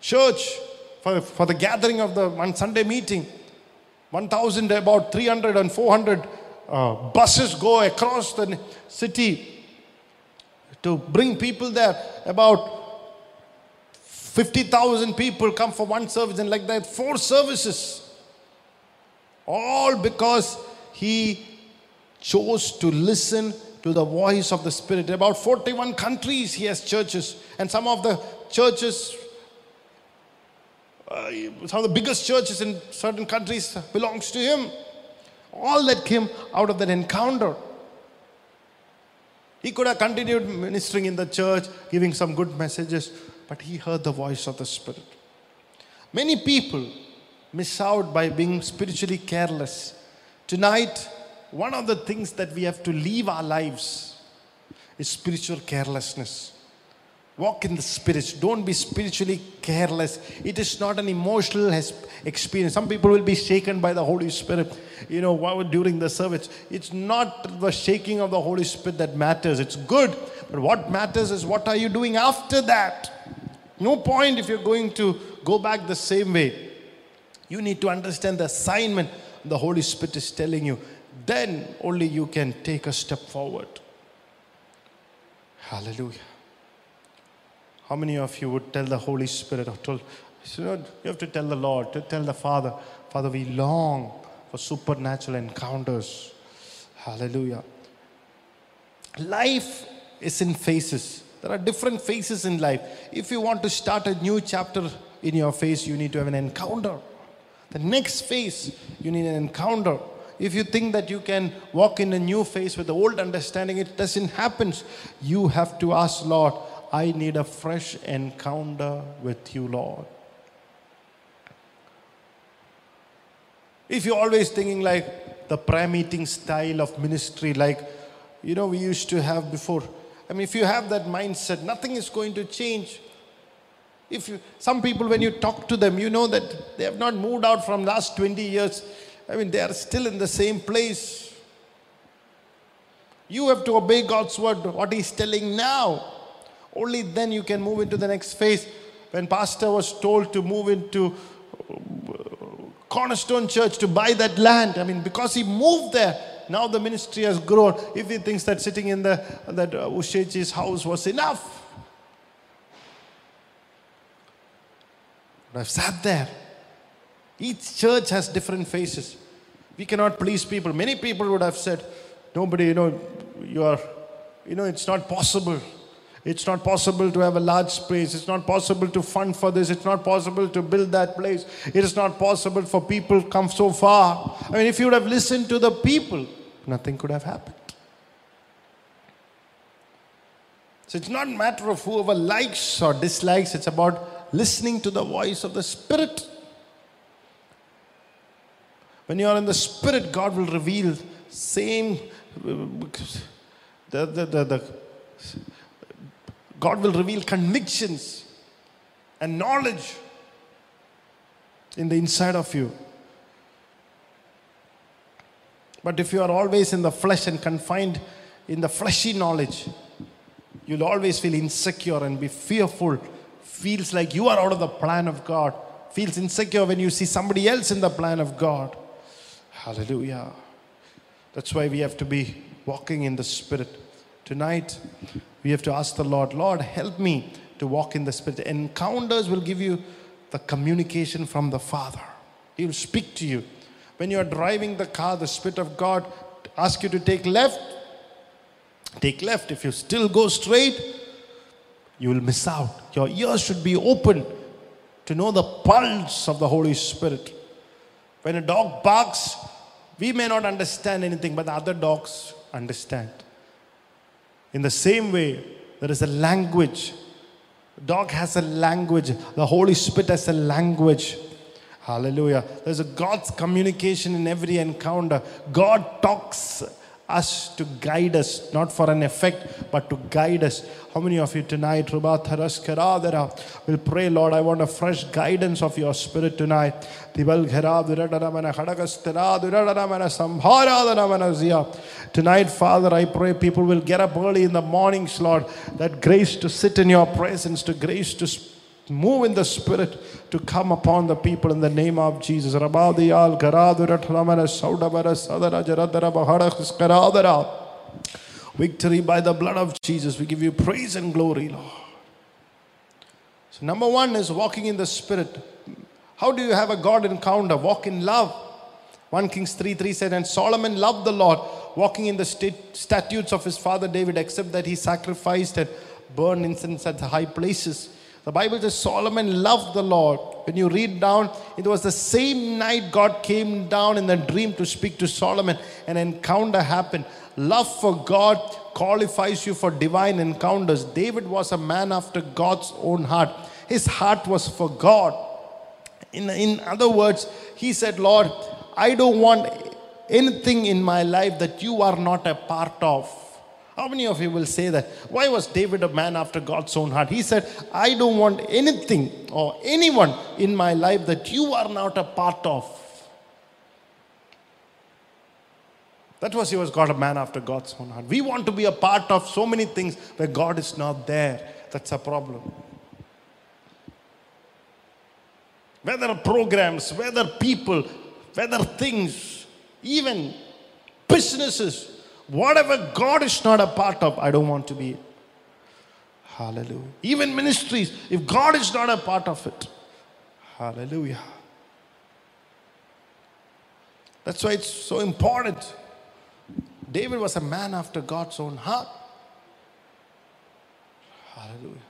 church for, for the gathering of the one Sunday meeting. 1,000, about 300 and 400 uh, buses go across the city to bring people there. About 50,000 people come for one service, and like that, four services. All because he chose to listen to the voice of the Spirit. About 41 countries he has churches, and some of the churches, uh, some of the biggest churches in certain countries belongs to him. All that came out of that encounter. He could have continued ministering in the church, giving some good messages, but he heard the voice of the Spirit. Many people miss out by being spiritually careless. Tonight, one of the things that we have to leave our lives is spiritual carelessness. Walk in the spirit. Don't be spiritually careless. It is not an emotional experience. Some people will be shaken by the Holy Spirit, you know, during the service. It's not the shaking of the Holy Spirit that matters. It's good, but what matters is what are you doing after that? No point if you're going to go back the same way. You need to understand the assignment the Holy Spirit is telling you. Then only you can take a step forward. Hallelujah. How many of you would tell the Holy Spirit or told, you you have to tell the Lord, to tell the Father, Father, we long for supernatural encounters. Hallelujah. Life is in phases. There are different phases in life. If you want to start a new chapter in your phase, you need to have an encounter. The next phase, you need an encounter. If you think that you can walk in a new phase with the old understanding, it doesn't happen. You have to ask, Lord, I need a fresh encounter with you, Lord. If you're always thinking like the prayer meeting style of ministry, like, you know, we used to have before, I mean, if you have that mindset, nothing is going to change. If you, some people, when you talk to them, you know that they have not moved out from last 20 years. I mean, they are still in the same place. You have to obey God's word, what He's telling now. Only then you can move into the next phase. When Pastor was told to move into uh, Cornerstone Church to buy that land, I mean, because he moved there, now the ministry has grown. If he thinks that sitting in the that uh, Usheji's house was enough, I've sat there. Each church has different faces. We cannot please people. Many people would have said, nobody, you know, you are, you know, it's not possible. It's not possible to have a large space. It's not possible to fund for this. It's not possible to build that place. It is not possible for people to come so far. I mean, if you would have listened to the people, nothing could have happened. So it's not matter of whoever likes or dislikes. It's about listening to the voice of the Spirit. When you are in the Spirit, God will reveal same. Uh, the, the, the, the, God will reveal convictions and knowledge in the inside of you. But if you are always in the flesh and confined in the fleshy knowledge, you'll always feel insecure and be fearful. Feels like you are out of the plan of God. Feels insecure when you see somebody else in the plan of God. Hallelujah. That's why we have to be walking in the Spirit. Tonight, we have to ask the Lord, Lord, help me to walk in the Spirit. Encounters will give you the communication from the Father. He will speak to you. When you are driving the car, the Spirit of God asks you to take left, take left. If you still go straight, you will miss out. Your ears should be open to know the pulse of the Holy Spirit. When a dog barks, we may not understand anything, but the other dogs understand. In the same way, there is a language. Dog has a language. The Holy Spirit has a language. Hallelujah. There's a God's communication in every encounter. God talks us to guide us, not for an effect, but to guide us. How many of you tonight, will pray, Lord, I want a fresh guidance of your spirit tonight. Tonight, Father, I pray people will get up early in the mornings, Lord, that grace to sit in your presence, to grace to move in the spirit to come upon the people in the name of Jesus. Victory by the blood of Jesus. We give you praise and glory, Lord. So, number one is walking in the spirit. How do you have a God encounter? Walk in love. 1 Kings 3 3 said, And Solomon loved the Lord, walking in the statutes of his father David, except that he sacrificed and burned incense at the high places. The Bible says Solomon loved the Lord. When you read down, it was the same night God came down in the dream to speak to Solomon. An encounter happened. Love for God qualifies you for divine encounters. David was a man after God's own heart. His heart was for God. In, in other words, he said, Lord, I don't want anything in my life that you are not a part of. How many of you will say that? Why was David a man after God's own heart? He said, I don't want anything or anyone in my life that you are not a part of. That was he was God a man after God's own heart. We want to be a part of so many things where God is not there. That's a problem. Whether programs, whether people, whether things, even businesses, whatever God is not a part of, I don't want to be. Hallelujah. Even ministries, if God is not a part of it, hallelujah. That's why it's so important. David was a man after God's own heart. Hallelujah.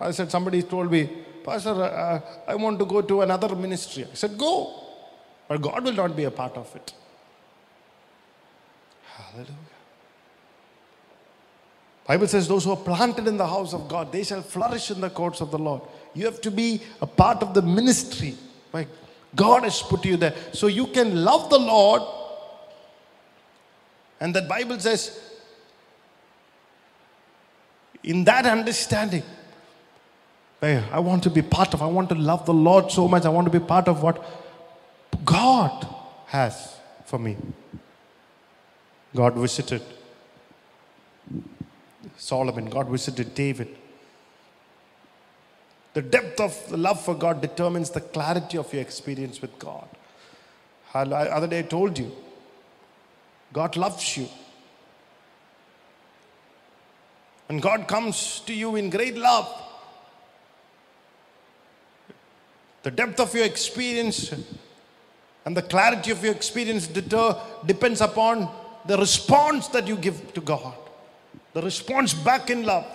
I said, somebody told me, Pastor, uh, I want to go to another ministry. I said, go. But God will not be a part of it. Hallelujah. Bible says those who are planted in the house of God, they shall flourish in the courts of the Lord. You have to be a part of the ministry. Right? God has put you there. So you can love the Lord. And that Bible says, in that understanding, I want to be part of, I want to love the Lord so much. I want to be part of what God has for me. God visited Solomon, God visited David. The depth of the love for God determines the clarity of your experience with God. Other day I told you, God loves you. And God comes to you in great love. The depth of your experience and the clarity of your experience deter, depends upon the response that you give to God, the response back in love.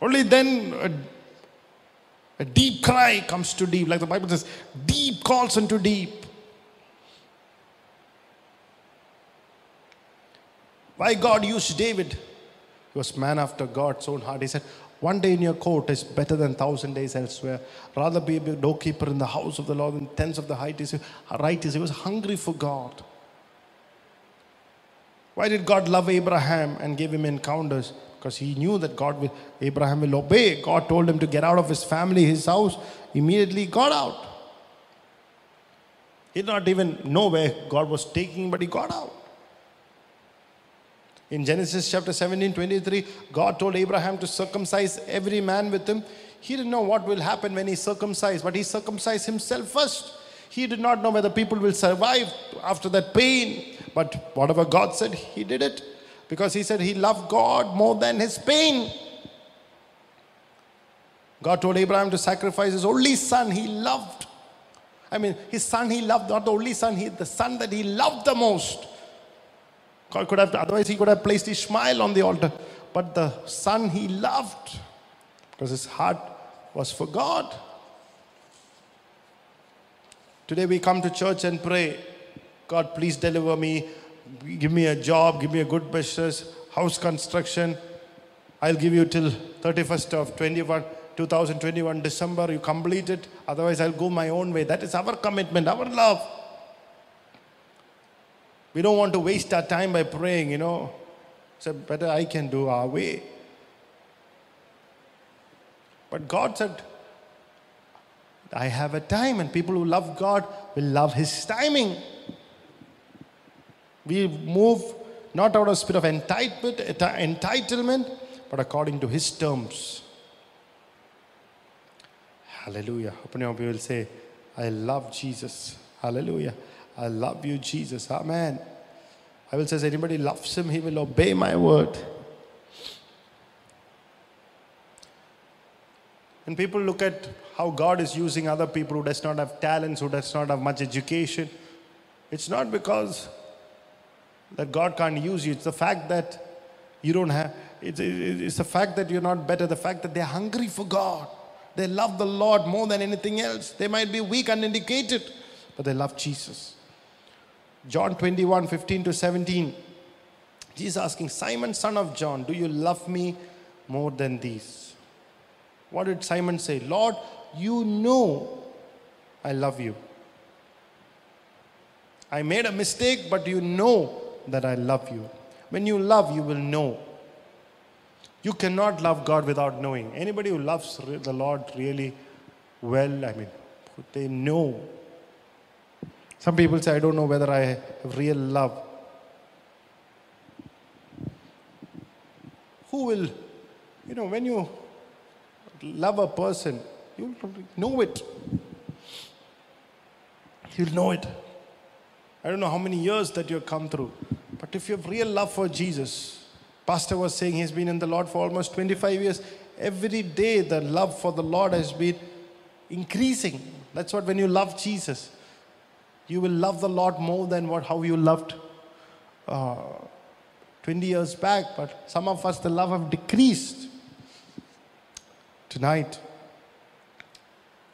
Only then a, a deep cry comes to deep, like the Bible says, deep calls unto deep. Why God used David? He was man after God's own heart. He said, one day in your court is better than thousand days elsewhere. Rather be a doorkeeper in the house of the Lord than tens of the righteous. He was hungry for God. Why did God love Abraham and give him encounters? Because he knew that God will, Abraham will obey. God told him to get out of his family, his house. Immediately got out. He did not even know where God was taking, but he got out. In Genesis chapter 17, 23, God told Abraham to circumcise every man with him. He didn't know what will happen when he circumcised, but he circumcised himself first. He did not know whether people will survive after that pain. But whatever God said, he did it. Because he said he loved God more than his pain. God told Abraham to sacrifice his only son he loved. I mean, his son he loved, not the only son, he, the son that he loved the most. God could have, otherwise, he could have placed Ishmael on the altar. But the son he loved, because his heart was for God. Today we come to church and pray, God, please deliver me, give me a job, give me a good business, house construction. I'll give you till 31st of 21, 2021 December. You complete it. Otherwise, I'll go my own way. That is our commitment, our love. We don't want to waste our time by praying, you know. So better I can do our way. But God said, I have a time, and people who love God will love His timing. We move not out of spirit of entitlement, entitlement, but according to His terms. Hallelujah. Open your you will say, I love Jesus. Hallelujah. I love you, Jesus. Amen. I will say, anybody loves him, he will obey my word. And people look at how God is using other people who does not have talents, who does not have much education. It's not because that God can't use you. It's the fact that you don't have, it's, it's the fact that you're not better, the fact that they're hungry for God. They love the Lord more than anything else. They might be weak and indicated, but they love Jesus. John 21 15 to 17. Jesus asking, Simon, son of John, do you love me more than these? What did Simon say? Lord, you know I love you. I made a mistake, but you know that I love you. When you love, you will know. You cannot love God without knowing. Anybody who loves the Lord really well, I mean, they know. Some people say, I don't know whether I have real love. Who will, you know, when you love a person, you'll know it. You'll know it. I don't know how many years that you've come through, but if you have real love for Jesus, Pastor was saying he's been in the Lord for almost 25 years. Every day, the love for the Lord has been increasing. That's what when you love Jesus, you will love the Lord more than what how you loved uh, 20 years back. But some of us, the love have decreased. Tonight,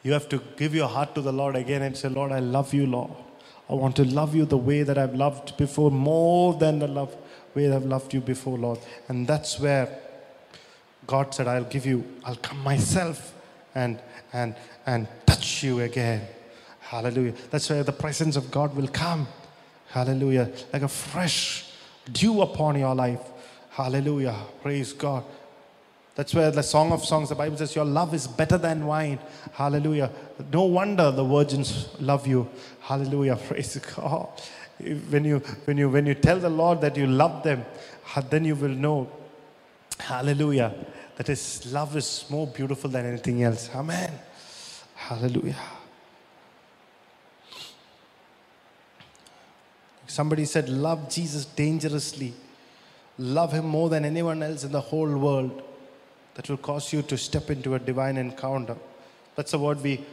you have to give your heart to the Lord again and say, Lord, I love you, Lord. I want to love you the way that I've loved before, more than the love way I've loved you before, Lord. And that's where God said, I'll give you, I'll come myself and and and touch you again. Hallelujah. That's where the presence of God will come. Hallelujah. Like a fresh dew upon your life. Hallelujah. Praise God. That's where the Song of Songs, the Bible says, Your love is better than wine. Hallelujah. No wonder the virgins love you. Hallelujah. Praise God. When you, when, you, when you tell the Lord that you love them, then you will know, hallelujah, that His love is more beautiful than anything else. Amen. Hallelujah. Somebody said, Love Jesus dangerously. Love Him more than anyone else in the whole world. That will cause you to step into a divine encounter. That's the word we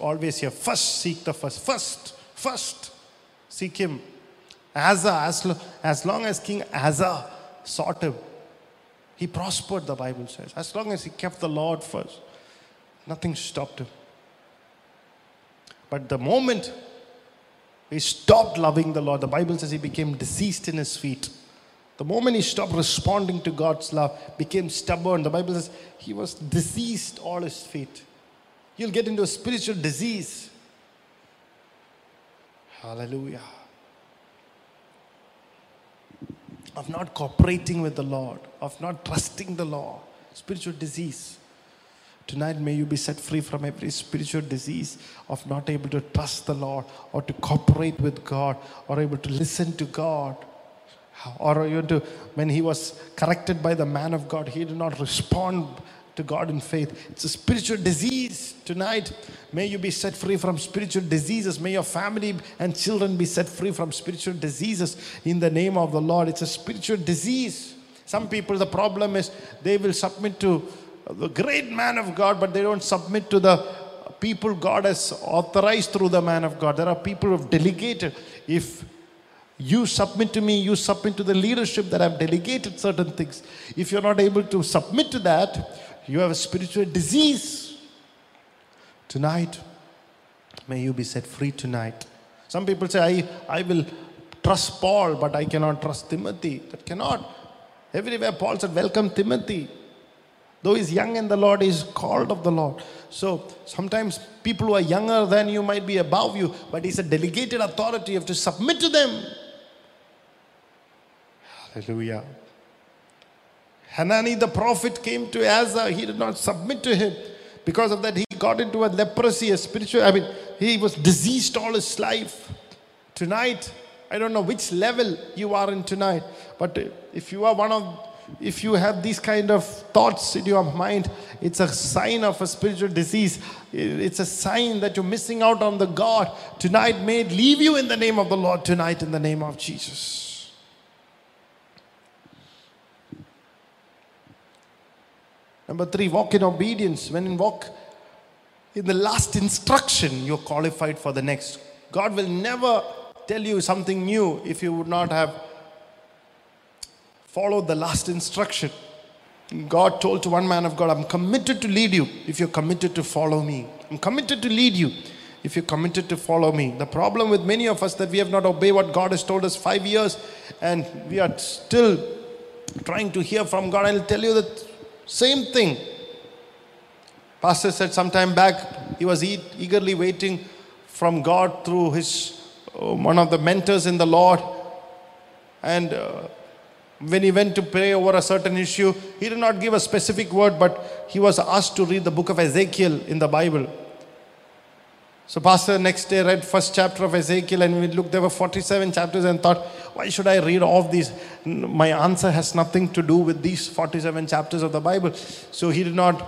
always hear. First, seek the first. First, first, seek Him. Asa, as, lo- as long as King Asa sought Him, he prospered, the Bible says. As long as he kept the Lord first, nothing stopped him. But the moment he stopped loving the Lord, the Bible says he became diseased in his feet. The moment he stopped responding to God's love, became stubborn. The Bible says he was diseased all his feet. You'll get into a spiritual disease. Hallelujah. Of not cooperating with the Lord, of not trusting the Lord. Spiritual disease. Tonight, may you be set free from every spiritual disease of not able to trust the Lord or to cooperate with God or able to listen to God. Or even to, when he was corrected by the man of God, he did not respond to God in faith. It's a spiritual disease tonight. May you be set free from spiritual diseases. May your family and children be set free from spiritual diseases in the name of the Lord. It's a spiritual disease. Some people, the problem is they will submit to the great man of God, but they don't submit to the people God has authorized through the man of God. There are people who have delegated. If you submit to me, you submit to the leadership that I've delegated certain things. If you're not able to submit to that, you have a spiritual disease. Tonight, may you be set free tonight. Some people say, I, I will trust Paul, but I cannot trust Timothy. That cannot. Everywhere Paul said, Welcome Timothy. Though he's young in the Lord, he's called of the Lord. So sometimes people who are younger than you might be above you, but he's a delegated authority. You have to submit to them. Hallelujah. Hanani the prophet came to Asa. He did not submit to him. Because of that, he got into a leprosy, a spiritual, I mean, he was diseased all his life. Tonight, I don't know which level you are in tonight, but if you are one of if you have these kind of thoughts in your mind, it's a sign of a spiritual disease. It's a sign that you're missing out on the God. Tonight, may it leave you in the name of the Lord tonight, in the name of Jesus. Number three, walk in obedience. When you walk in the last instruction, you're qualified for the next. God will never tell you something new if you would not have followed the last instruction. God told to one man of God, I'm committed to lead you if you're committed to follow me. I'm committed to lead you if you're committed to follow me. The problem with many of us that we have not obeyed what God has told us five years and we are still trying to hear from God. I'll tell you the same thing. Pastor said sometime back he was e- eagerly waiting from God through his uh, one of the mentors in the Lord, and uh, when he went to pray over a certain issue, he did not give a specific word, but he was asked to read the book of Ezekiel in the Bible. So, Pastor next day read first chapter of Ezekiel, and we looked. There were 47 chapters, and thought, why should I read all these? My answer has nothing to do with these 47 chapters of the Bible. So he did not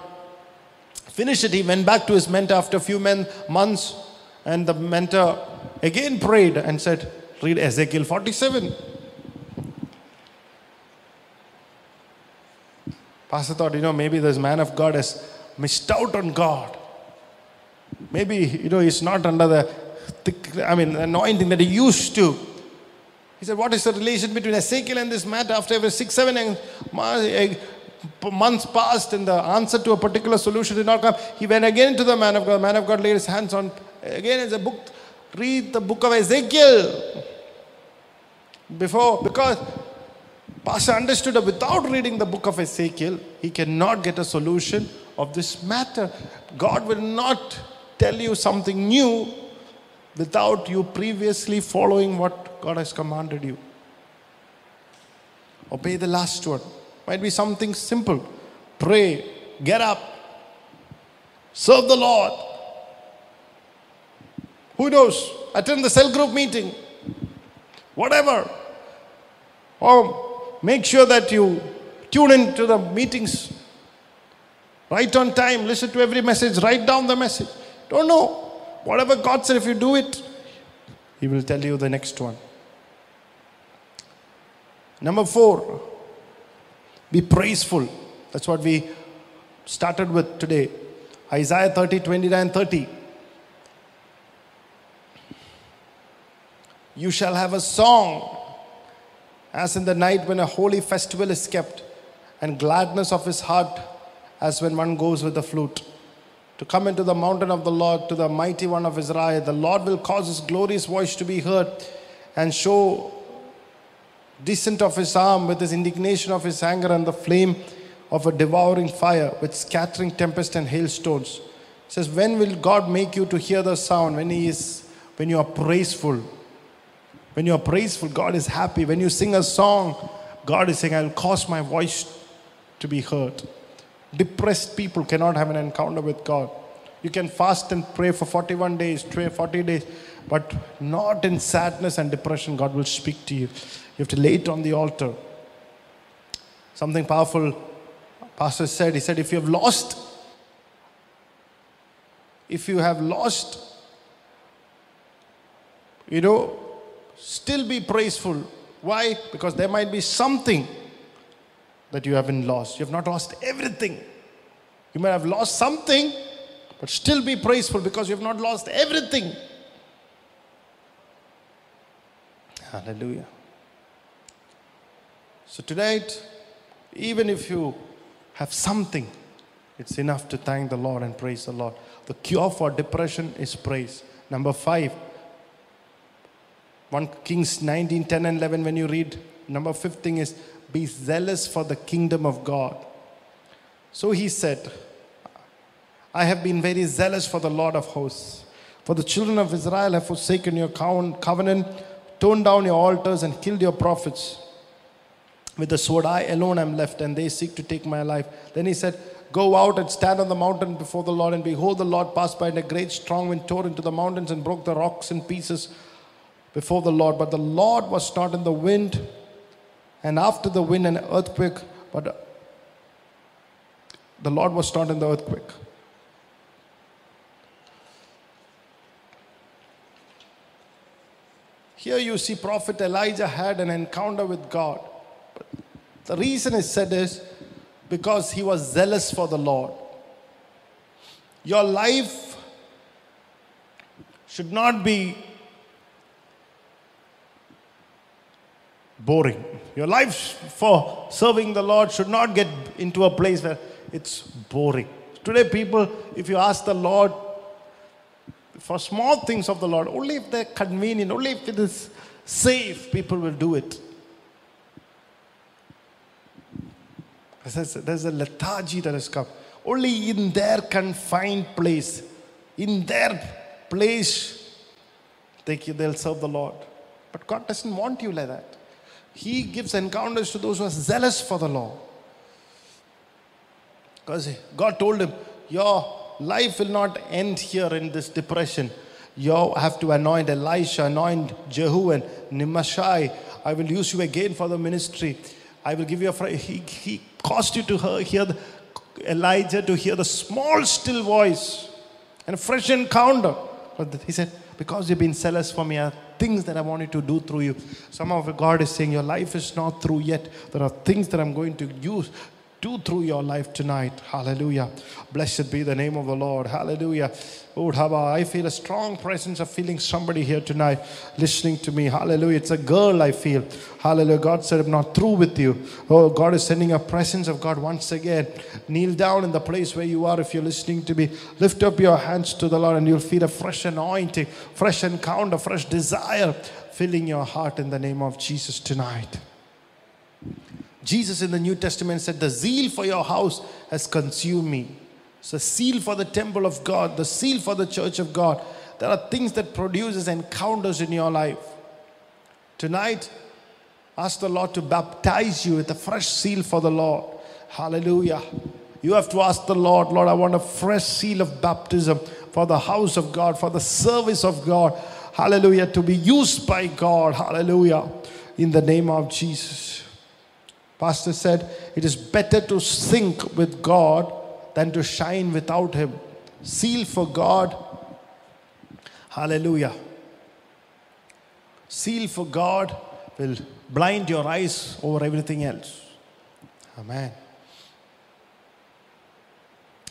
finish it. He went back to his mentor after a few men, months, and the mentor again prayed and said, "Read Ezekiel 47." Pastor thought, you know, maybe this man of God has missed out on God. Maybe, you know, he's not under the thick, I mean, anointing that he used to. He said, What is the relation between Ezekiel and this matter? After every six, seven months passed and the answer to a particular solution did not come, he went again to the man of God. The man of God laid his hands on, again, as a book, read the book of Ezekiel. Before, because Pastor understood that without reading the book of Ezekiel, he cannot get a solution of this matter. God will not tell you something new without you previously following what God has commanded you. Obey the last one. Might be something simple. Pray, get up, serve the Lord. Who knows? Attend the cell group meeting. Whatever. Or make sure that you tune in to the meetings right on time, listen to every message, write down the message. Don't know. Whatever God said, if you do it, He will tell you the next one. Number four, be praiseful. That's what we started with today. Isaiah 30, 29, 30. You shall have a song as in the night when a holy festival is kept, and gladness of his heart as when one goes with the flute. To come into the mountain of the Lord, to the mighty one of Israel, the Lord will cause his glorious voice to be heard and show descent of his arm with his indignation of his anger and the flame of a devouring fire with scattering tempest and hailstones. It says, When will God make you to hear the sound? When he is when you are praiseful. When you are praiseful, God is happy. When you sing a song, God is saying, I'll cause my voice to be heard. Depressed people cannot have an encounter with God. You can fast and pray for 41 days, pray 40 days, but not in sadness and depression. God will speak to you. You have to lay it on the altar. Something powerful, Pastor said, he said, if you have lost, if you have lost, you know, still be praiseful. Why? Because there might be something that you haven't lost. You have not lost everything. You may have lost something, but still be praiseful because you have not lost everything. Hallelujah. So tonight, even if you have something, it's enough to thank the Lord and praise the Lord. The cure for depression is praise. Number five, 1 Kings 19, 10 and 11, when you read, number fifth thing is be zealous for the kingdom of God. So he said, I have been very zealous for the Lord of hosts. For the children of Israel have forsaken your covenant, torn down your altars, and killed your prophets. With the sword, I alone am left, and they seek to take my life. Then he said, Go out and stand on the mountain before the Lord. And behold, the Lord passed by, and a great strong wind tore into the mountains and broke the rocks in pieces before the Lord. But the Lord was not in the wind, and after the wind, and earthquake. But the Lord was not in the earthquake. Here you see Prophet Elijah had an encounter with God. But the reason is said is because he was zealous for the Lord. Your life should not be boring. Your life for serving the Lord should not get into a place where it's boring. Today, people, if you ask the Lord for small things of the Lord, only if they're convenient, only if it is safe, people will do it. There's, a lethargy that has come. only in their confined place, in their place, they, they'll serve the Lord. But God doesn't want you like that. He gives encounters to those who are zealous for the law. Because God told him, Your life will not end here in this depression. You have to anoint Elisha, anoint Jehu and Nimashai. I will use you again for the ministry. I will give you a. Fr- he, he caused you to hear, hear the, Elijah to hear the small, still voice and a fresh encounter. But he said, Because you've been zealous for me, have things that I wanted to do through you. Some of God is saying, Your life is not through yet. There are things that I'm going to use do through your life tonight. Hallelujah. Blessed be the name of the Lord. Hallelujah. I feel a strong presence of feeling somebody here tonight listening to me. Hallelujah. It's a girl I feel. Hallelujah. God said, I'm not through with you. Oh, God is sending a presence of God once again. Kneel down in the place where you are if you're listening to me. Lift up your hands to the Lord and you'll feel a fresh anointing, fresh encounter, fresh desire filling your heart in the name of Jesus tonight. Jesus in the New Testament said, The zeal for your house has consumed me. So, zeal for the temple of God, the zeal for the church of God. There are things that produces encounters in your life. Tonight, ask the Lord to baptize you with a fresh seal for the Lord. Hallelujah. You have to ask the Lord, Lord, I want a fresh seal of baptism for the house of God, for the service of God. Hallelujah. To be used by God. Hallelujah. In the name of Jesus. Pastor said, It is better to sink with God than to shine without Him. Seal for God. Hallelujah. Seal for God will blind your eyes over everything else. Amen.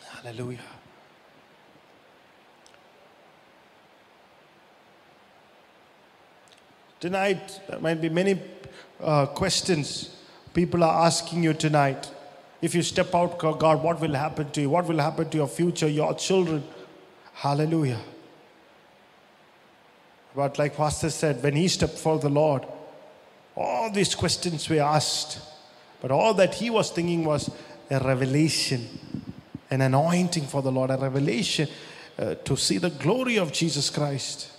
Hallelujah. Tonight, there might be many uh, questions people are asking you tonight. If you step out, God, what will happen to you? What will happen to your future, your children? Hallelujah. But like Pastor said, when he stepped for the Lord, all these questions were asked. But all that he was thinking was a revelation, an anointing for the Lord, a revelation uh, to see the glory of Jesus Christ.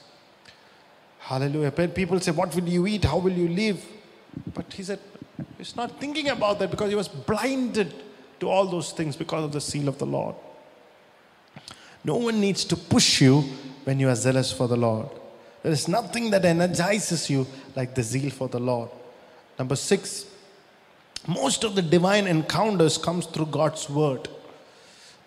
Hallelujah. People say, What will you eat? How will you live? But he said, He's not thinking about that because he was blinded to all those things because of the seal of the Lord. No one needs to push you when you are zealous for the Lord. There is nothing that energizes you like the zeal for the Lord. Number six, most of the divine encounters comes through God's word.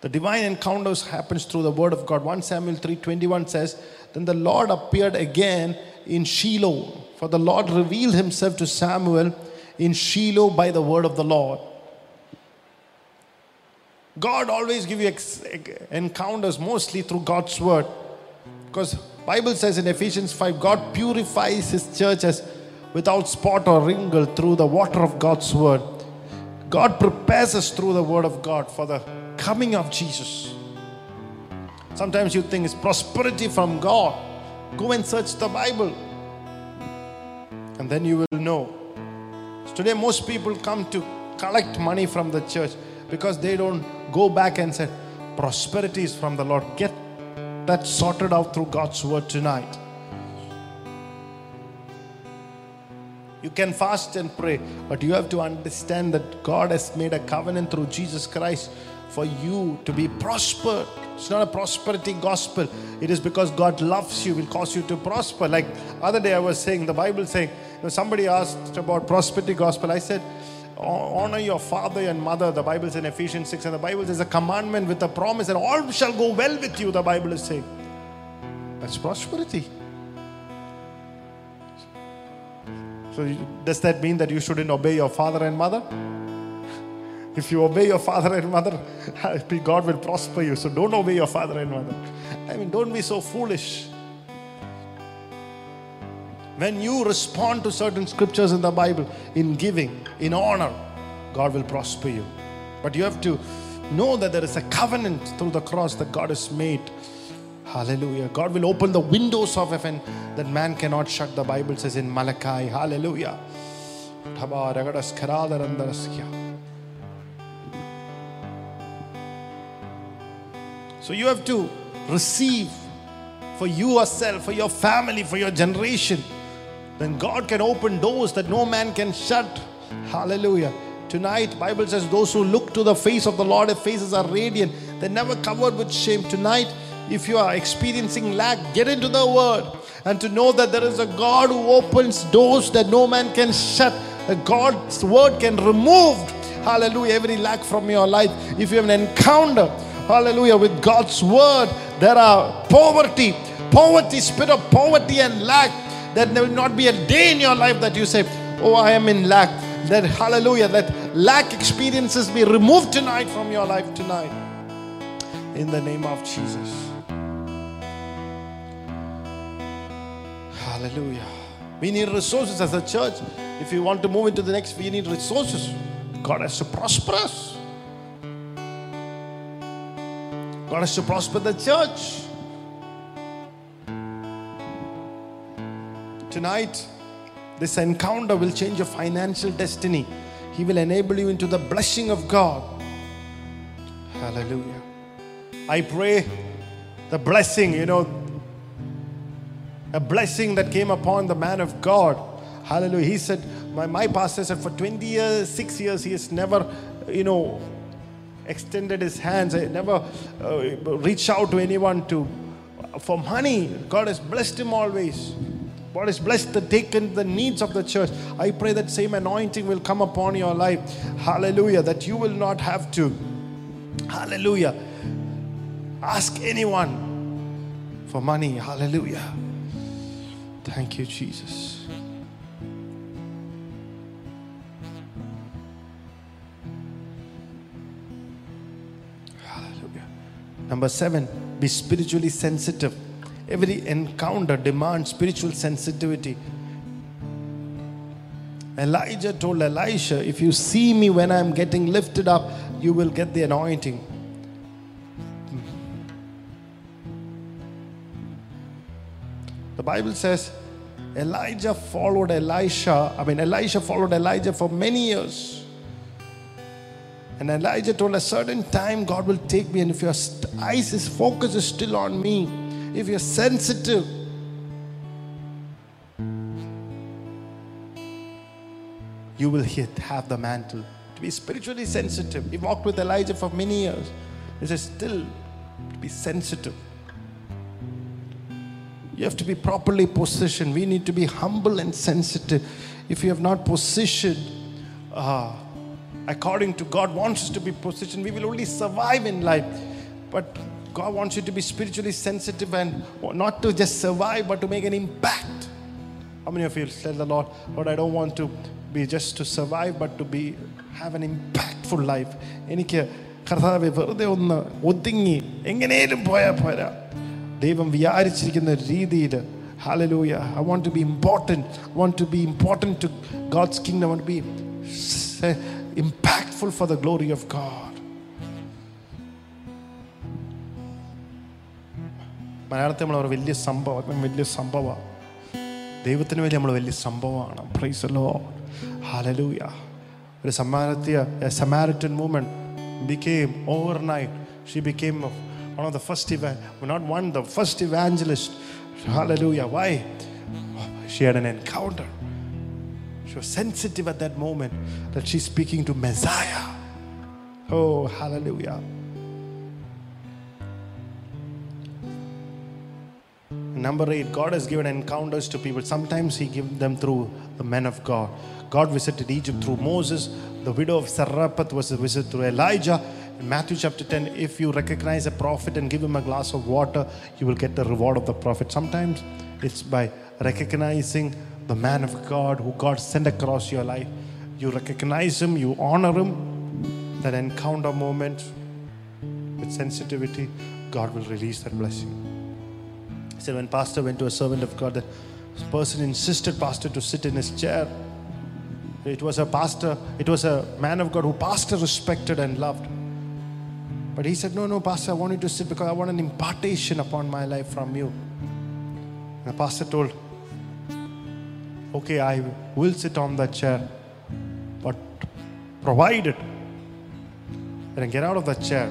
The divine encounters happens through the word of God. 1 Samuel 3:21 says, Then the Lord appeared again in Shiloh, for the Lord revealed himself to Samuel in Shiloh by the word of the Lord. God always give you encounters mostly through God's word. Because Bible says in Ephesians 5, God purifies his church as without spot or wrinkle through the water of God's word. God prepares us through the word of God for the coming of Jesus. Sometimes you think it's prosperity from God. Go and search the Bible. And then you will know. Today, most people come to collect money from the church because they don't go back and say, Prosperity is from the Lord. Get that sorted out through God's word tonight. You can fast and pray, but you have to understand that God has made a covenant through Jesus Christ for you to be prospered. It's not a prosperity gospel. It is because God loves you, will cause you to prosper. Like other day I was saying, the Bible saying, know, somebody asked about prosperity gospel. I said, honor your father and mother. The Bible says in Ephesians 6, and the Bible says a commandment with a promise, and all shall go well with you, the Bible is saying. That's prosperity. So, does that mean that you shouldn't obey your father and mother? If you obey your father and mother, God will prosper you. So, don't obey your father and mother. I mean, don't be so foolish. When you respond to certain scriptures in the Bible, in giving, in honor, God will prosper you. But you have to know that there is a covenant through the cross that God has made. Hallelujah. God will open the windows of heaven that man cannot shut. The Bible says in Malachi. Hallelujah. So you have to receive for you yourself, for your family, for your generation. Then God can open doors that no man can shut. Hallelujah. Tonight, Bible says those who look to the face of the Lord, their faces are radiant. They're never covered with shame. Tonight, if you are experiencing lack, get into the word and to know that there is a God who opens doors that no man can shut. God's word can remove, hallelujah, every lack from your life. If you have an encounter, hallelujah, with God's word, there are poverty, poverty, spirit of poverty and lack. That there will not be a day in your life that you say, Oh, I am in lack. That hallelujah, that lack experiences be removed tonight from your life tonight. In the name of Jesus. Hallelujah. We need resources as a church. If you want to move into the next, we need resources. God has to prosper us. God has to prosper the church. Tonight, this encounter will change your financial destiny. He will enable you into the blessing of God. Hallelujah. I pray the blessing, you know, a blessing that came upon the man of God. Hallelujah. He said, my, my pastor said, for 20 years, six years, he has never, you know, extended his hands, he never uh, reached out to anyone to for money. God has blessed him always. God has blessed the taken the needs of the church. I pray that same anointing will come upon your life. Hallelujah. That you will not have to, hallelujah, ask anyone for money. Hallelujah. Thank you, Jesus. Hallelujah. Number seven, be spiritually sensitive. Every encounter demands spiritual sensitivity. Elijah told Elisha, If you see me when I'm getting lifted up, you will get the anointing. The Bible says Elijah followed Elisha. I mean, Elisha followed Elijah for many years. And Elijah told a certain time God will take me, and if your eyes, focus is still on me, if you're sensitive, you will hit, have the mantle. To be spiritually sensitive. He walked with Elijah for many years. He says, still to be sensitive. You have to be properly positioned. We need to be humble and sensitive. If you have not positioned uh, according to God wants us to be positioned, we will only survive in life. But God wants you to be spiritually sensitive and not to just survive, but to make an impact. How many of you tell the Lord, Lord, I don't want to be just to survive, but to be have an impactful life. എനിക്ക് കർത്താവ് വെറുതെ ഒന്ന് ഒതുങ്ങി എങ്ങനെയും പോയാൽ പോരാ ദൈവം വിചാരിച്ചിരിക്കുന്ന രീതിയിൽ Hallelujah. I want to be important. I want to be important to God's kingdom. I want to be s- impactful for മലയാളത്തിൽ നമ്മൾ ഒരു വലിയ സംഭവം ഇപ്പം വലിയ സംഭവമാണ് ദൈവത്തിന് വേണ്ടി നമ്മൾ വലിയ സംഭവമാണ് പ്രൈസ് ലോ ഹാലലൂയ ഒരു സമാനത്തിയ Samaritan woman became overnight she became one of the first eva- not one the first evangelist hallelujah why she had an encounter she was sensitive at that moment that she's speaking to messiah oh hallelujah Number eight, God has given encounters to people. Sometimes He gives them through the men of God. God visited Egypt through Moses. The widow of Zarephath was visited through Elijah. In Matthew chapter 10, if you recognize a prophet and give him a glass of water, you will get the reward of the prophet. Sometimes it's by recognizing the man of God who God sent across your life. You recognize him, you honor him. That encounter moment with sensitivity, God will release that blessing. Said when pastor went to a servant of God, the person insisted pastor to sit in his chair. It was a pastor, it was a man of God who pastor respected and loved. But he said, No, no, pastor, I want you to sit because I want an impartation upon my life from you. And the pastor told, Okay, I will sit on that chair, but provided that I get out of that chair,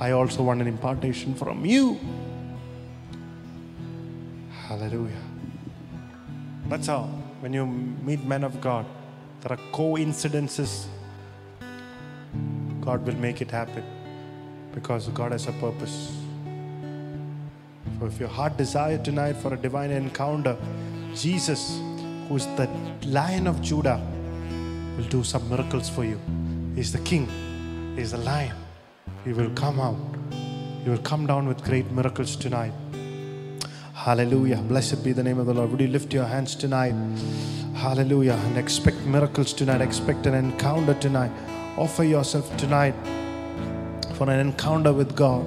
I also want an impartation from you. Hallelujah. That's how, when you meet men of God, there are coincidences. God will make it happen because God has a purpose. So if your heart desire tonight for a divine encounter, Jesus, who is the Lion of Judah, will do some miracles for you. He's the King, He's the Lion. He will come out. He will come down with great miracles tonight. Hallelujah. Blessed be the name of the Lord. Would you lift your hands tonight? Hallelujah. And expect miracles tonight. Expect an encounter tonight. Offer yourself tonight for an encounter with God.